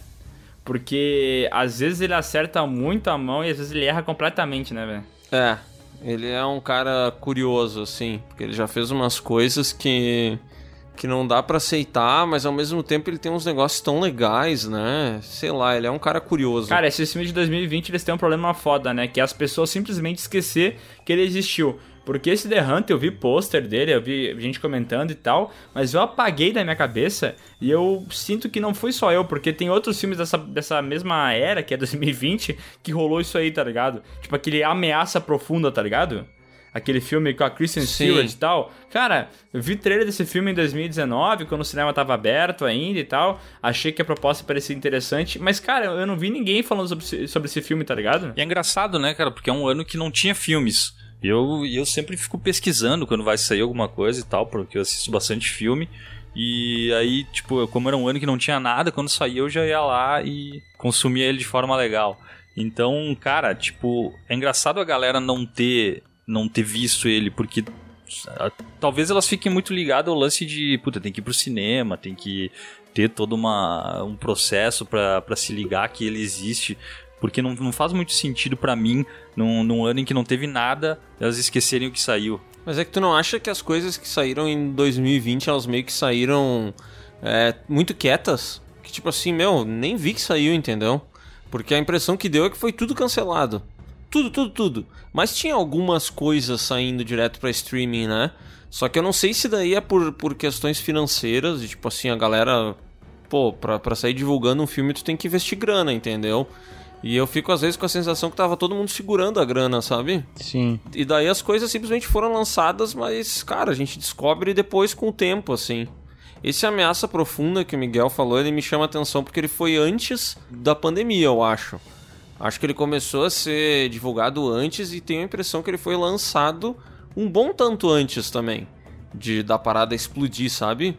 Speaker 3: Porque às vezes ele acerta muito a mão e às vezes ele erra completamente, né, velho?
Speaker 1: É, ele é um cara curioso, assim, porque ele já fez umas coisas que que não dá pra aceitar, mas ao mesmo tempo ele tem uns negócios tão legais, né? Sei lá, ele é um cara curioso.
Speaker 3: Cara, esses filmes de 2020 eles têm um problema foda, né? Que é as pessoas simplesmente esquecer que ele existiu. Porque esse The Hunter, eu vi pôster dele, eu vi gente comentando e tal, mas eu apaguei da minha cabeça e eu sinto que não fui só eu, porque tem outros filmes dessa, dessa mesma era, que é 2020, que rolou isso aí, tá ligado? Tipo aquele Ameaça Profunda, tá ligado? Aquele filme com a Kristen. Stewart e tal. Cara, eu vi trailer desse filme em 2019, quando o cinema tava aberto ainda e tal. Achei que a proposta parecia interessante. Mas, cara, eu não vi ninguém falando sobre, esse- sobre esse filme, tá ligado?
Speaker 4: E é engraçado, né, cara? Porque é um ano que não tinha filmes. E Eu, eu sempre fico pesquisando quando vai sair alguma coisa e tal, porque eu assisto bastante filme. E aí, tipo, como era um ano que não tinha nada, quando saía eu já ia lá e consumia ele de forma legal. Então, cara, tipo, é engraçado a galera não ter não ter visto ele, porque ah, talvez elas fiquem muito ligadas ao lance de, puta, tem que ir pro cinema, tem que ter todo uma, um processo pra se ligar que ele existe. Porque não, não faz muito sentido pra mim, num, num ano em que não teve nada, elas esquecerem o que saiu.
Speaker 1: Mas é que tu não acha que as coisas que saíram em 2020, elas meio que saíram é, muito quietas? Que tipo assim, meu, nem vi que saiu, entendeu? Porque a impressão que deu é que foi tudo cancelado. Tudo, tudo, tudo. Mas tinha algumas coisas saindo direto pra streaming, né? Só que eu não sei se daí é por, por questões financeiras, e tipo assim, a galera, pô, pra, pra sair divulgando um filme tu tem que investir grana, entendeu? E eu fico às vezes com a sensação que tava todo mundo segurando a grana, sabe?
Speaker 2: Sim.
Speaker 1: E daí as coisas simplesmente foram lançadas, mas, cara, a gente descobre depois com o tempo, assim. Esse ameaça profunda que o Miguel falou, ele me chama a atenção porque ele foi antes da pandemia, eu acho. Acho que ele começou a ser divulgado antes e tenho a impressão que ele foi lançado um bom tanto antes também. De da parada explodir, sabe?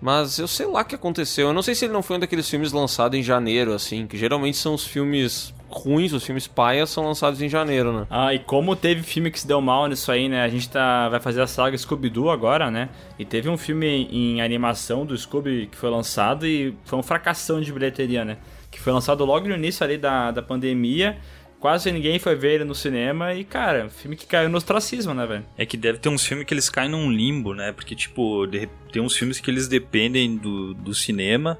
Speaker 1: Mas eu sei lá o que aconteceu. Eu não sei se ele não foi um daqueles filmes lançados em janeiro, assim, que geralmente são os filmes ruins, os filmes paias são lançados em janeiro, né?
Speaker 3: Ah, e como teve filme que se deu mal nisso aí, né? A gente tá, vai fazer a saga Scooby-Doo agora, né? E teve um filme em animação do Scooby que foi lançado e foi um fracassão de bilheteria, né? Foi lançado logo no início ali da, da pandemia. Quase ninguém foi ver ele no cinema e, cara, filme que caiu no ostracismo, né, velho?
Speaker 4: É que deve ter uns filmes que eles caem num limbo, né? Porque, tipo, de- tem uns filmes que eles dependem do, do cinema,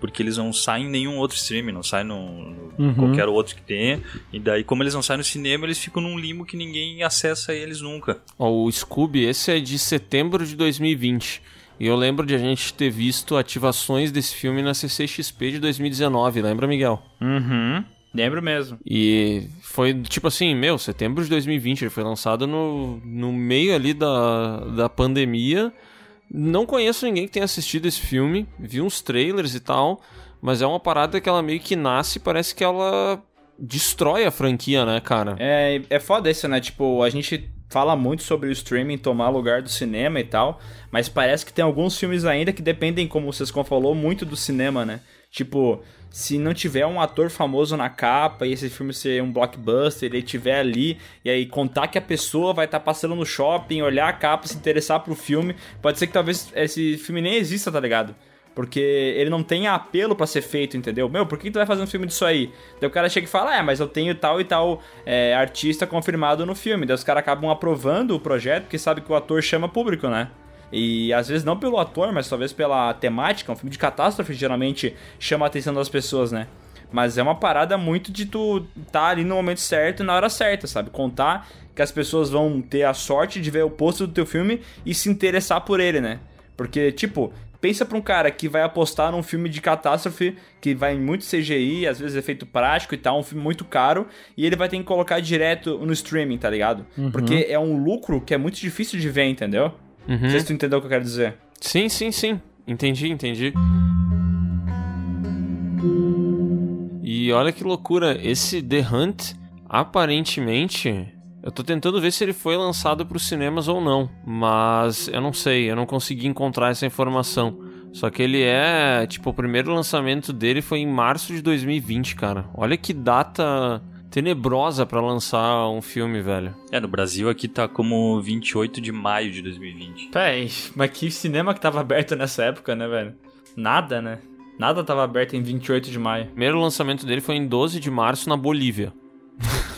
Speaker 4: porque eles não saem em nenhum outro streaming, não saem no, no-
Speaker 2: Uhum.
Speaker 4: qualquer outro que tenha. E daí, como eles não saem no cinema, eles ficam num limbo que ninguém acessa eles nunca.
Speaker 1: Ó, o Scooby, esse é de setembro de 2020. E eu lembro de a gente ter visto ativações desse filme na CCXP de 2019, lembra, Miguel?
Speaker 3: Uhum. Lembro mesmo.
Speaker 1: E foi tipo assim, meu, setembro de 2020, ele foi lançado no, no meio ali da, da pandemia. Não conheço ninguém que tenha assistido esse filme, vi uns trailers e tal, mas é uma parada que ela meio que nasce, parece que ela destrói a franquia, né, cara?
Speaker 3: É, é foda isso, né? Tipo, a gente fala muito sobre o streaming tomar lugar do cinema e tal, mas parece que tem alguns filmes ainda que dependem, como o Sescon falou, muito do cinema, né? Tipo, se não tiver um ator famoso na capa e esse filme ser um blockbuster, ele tiver ali e aí contar que a pessoa vai estar passando no shopping, olhar a capa, se interessar pro filme, pode ser que talvez esse filme nem exista, tá ligado? Porque ele não tem apelo pra ser feito, entendeu? Meu, por que tu vai fazer um filme disso aí? Daí o cara chega e fala, é, mas eu tenho tal e tal é, artista confirmado no filme. Daí os caras acabam aprovando o projeto porque sabe que o ator chama público, né? E às vezes não pelo ator, mas talvez pela temática. Um filme de catástrofe geralmente chama a atenção das pessoas, né? Mas é uma parada muito de tu tá ali no momento certo e na hora certa, sabe? Contar que as pessoas vão ter a sorte de ver o pôster do teu filme e se interessar por ele, né? Porque, tipo, pensa pra um cara que vai apostar num filme de catástrofe que vai em muito CGI, às vezes efeito prático e tal, um filme muito caro, e ele vai ter que colocar direto no streaming, tá ligado?
Speaker 1: Uhum.
Speaker 3: Porque é um lucro que é muito difícil de ver, entendeu?
Speaker 1: Uhum.
Speaker 3: Não sei se tu entendeu o que eu quero dizer.
Speaker 1: Sim, sim, sim. Entendi, entendi. E olha que loucura, esse The Hunt, aparentemente, eu tô tentando ver se ele foi lançado para os cinemas ou não, mas eu não sei, eu não consegui encontrar essa informação. Só que ele é, tipo, o primeiro lançamento dele foi em março de 2020, cara. Olha que data tenebrosa pra lançar um filme, velho.
Speaker 4: É, no Brasil aqui tá como 28 de maio de 2020.
Speaker 3: Peraí, mas que cinema que tava aberto nessa época, né, velho? Nada, né? Nada tava aberto em 28 de maio.
Speaker 1: O primeiro lançamento dele foi em 12 de março na Bolívia.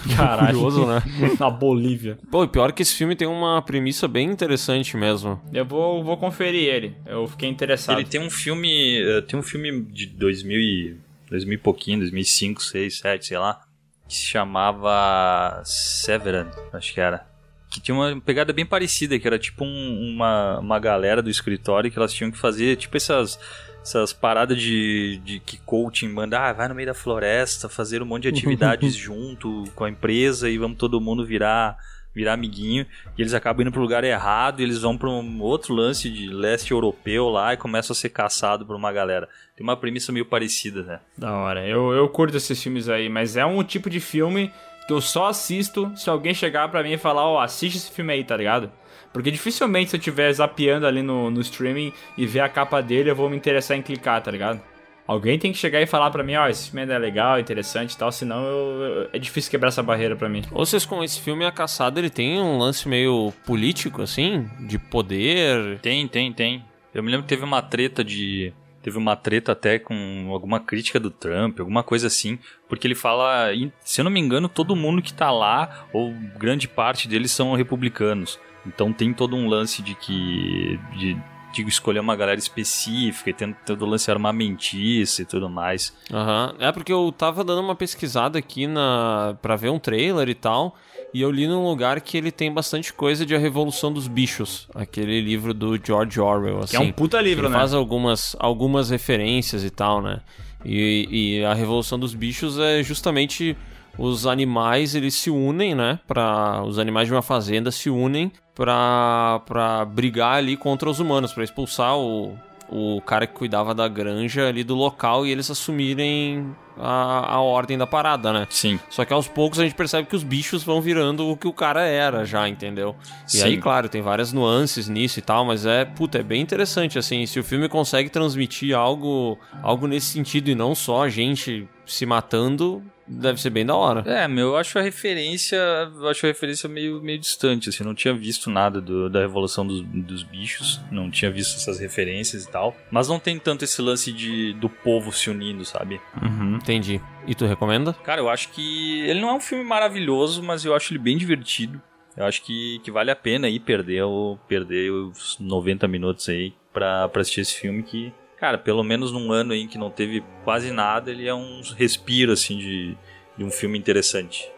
Speaker 3: Caralho.
Speaker 1: Curioso, né?
Speaker 3: Na Bolívia.
Speaker 1: Pô, e pior que esse filme tem uma premissa bem interessante mesmo.
Speaker 3: Eu vou, vou conferir ele. Eu fiquei interessado.
Speaker 4: Ele tem um filme, eh, tem um filme de 2000 e 2000 e pouquinho, 2005, 6, 7, sei lá, que se chamava Severan, acho que era. Que tinha uma pegada bem parecida, que era tipo um- uma, uma galera do escritório que elas tinham que fazer, tipo essas, essas paradas de, de que coaching manda, ah, vai no meio da floresta, fazer um monte de atividades junto com a empresa e vamos todo mundo virar virar amiguinho, e eles acabam indo pro lugar errado, e eles vão pra um outro lance de leste europeu lá e começam a ser caçados por uma galera. Tem uma premissa meio parecida, né?
Speaker 3: Da hora. Eu, eu curto esses filmes aí, mas é um tipo de filme que eu só assisto se alguém chegar pra mim e falar, ó, assiste esse filme aí, tá ligado? Porque dificilmente se eu estiver zapeando ali no, no streaming e ver a capa dele, eu vou me interessar em clicar, tá ligado? Alguém tem que chegar e falar pra mim, ó, esse filme é legal, interessante e tal, senão eu- eu- é difícil quebrar essa barreira pra mim.
Speaker 1: Ou vocês com esse filme A Caçada, ele tem um lance meio político, assim, de poder.
Speaker 4: Tem, tem, tem. Eu me lembro que teve uma treta de. Teve uma treta até com alguma crítica do Trump, alguma coisa assim, porque ele fala, se eu não me engano, todo mundo que tá lá, ou grande parte deles são republicanos. Então tem todo um lance de que. de, de escolher uma galera específica, e tem todo o lance armamentista e tudo mais.
Speaker 1: Aham. É porque eu tava dando uma pesquisada aqui na para ver um trailer e tal, e eu li num lugar que ele tem bastante coisa de A Revolução dos Bichos, aquele livro do George Orwell, assim.
Speaker 3: Que é um puta livro,
Speaker 1: ele
Speaker 3: né?
Speaker 1: faz algumas algumas referências e tal, né? E, e a Revolução dos Bichos é justamente os animais, eles se unem, né? Para os animais de uma fazenda se unem pra, pra brigar ali contra os humanos, pra expulsar o, o cara que cuidava da granja ali do local e eles assumirem a, a ordem da parada, né?
Speaker 4: Sim.
Speaker 1: Só que aos poucos a gente percebe que os bichos vão virando o que o cara era já, entendeu? E
Speaker 4: Sim.
Speaker 1: aí, claro, tem várias nuances nisso e tal, mas é, puta, é bem interessante, assim, se o filme consegue transmitir algo, algo nesse sentido e não só a gente se matando, deve ser bem da hora.
Speaker 4: É, meu, eu acho a referência. Eu acho a referência meio, meio distante, assim. Não tinha visto nada do- da Revolução dos, dos Bichos. Não tinha visto essas referências e tal. Mas não tem tanto esse lance de, do povo se unindo, sabe?
Speaker 1: Uhum, entendi. E tu recomenda?
Speaker 4: Cara, eu acho que. Ele não é um filme maravilhoso, mas eu acho ele bem divertido. Eu acho que, que vale a pena aí perder, o, perder os 90 minutos aí pra, pra assistir esse filme que. Cara, pelo menos num ano aí que não teve quase nada, ele é um respiro, assim, de, de um filme interessante.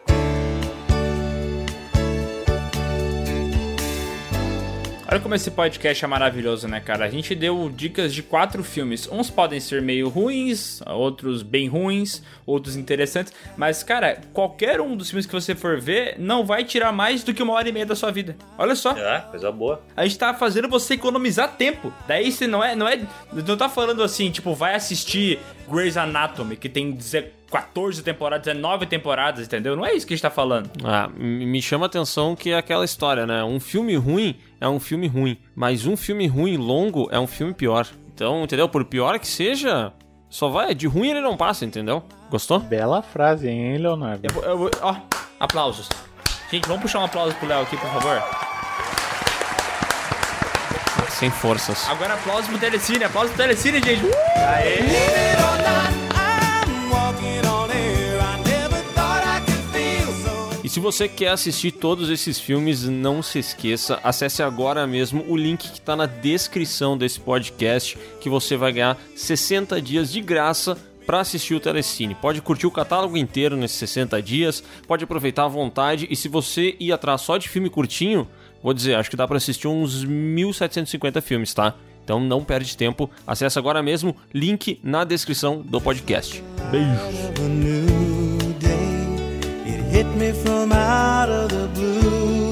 Speaker 3: Olha como esse podcast é maravilhoso, né, cara? A gente deu dicas de quatro filmes. Uns podem ser meio ruins, outros bem ruins, outros interessantes. Mas, cara, qualquer um dos filmes que você for ver não vai tirar mais do que uma hora e meia da sua vida. Olha só.
Speaker 4: É, coisa boa.
Speaker 3: A gente tá fazendo você economizar tempo. Daí você não é, não é, não tá falando assim, tipo, vai assistir Grey's Anatomy, que tem 10 14 temporadas, 19 temporadas, entendeu? Não é isso que a gente tá falando.
Speaker 1: Ah, me chama a atenção que é aquela história, né? Um filme ruim é um filme ruim, mas um filme ruim longo é um filme pior. Então, entendeu? Por pior que seja, só vai, de ruim ele não passa, entendeu? Gostou?
Speaker 2: Bela frase, hein, Leonardo?
Speaker 3: Eu, eu ó, aplausos. Gente, vamos puxar um aplauso pro Léo aqui, por favor.
Speaker 1: Sem forças.
Speaker 3: Agora aplausos pro Telecine, aplausos pro Telecine, gente. Aê!
Speaker 1: Se você quer assistir todos esses filmes, não se esqueça, acesse agora mesmo o link que está na descrição desse podcast, que você vai ganhar 60 dias de graça para assistir o Telecine. Pode curtir o catálogo inteiro nesses 60 dias, pode aproveitar à vontade e se você ir atrás só de filme curtinho, vou dizer, acho que dá para assistir uns 1750 filmes, tá? Então não perde tempo, acesse agora mesmo, link na descrição do podcast.
Speaker 10: of hit me from out of the blue.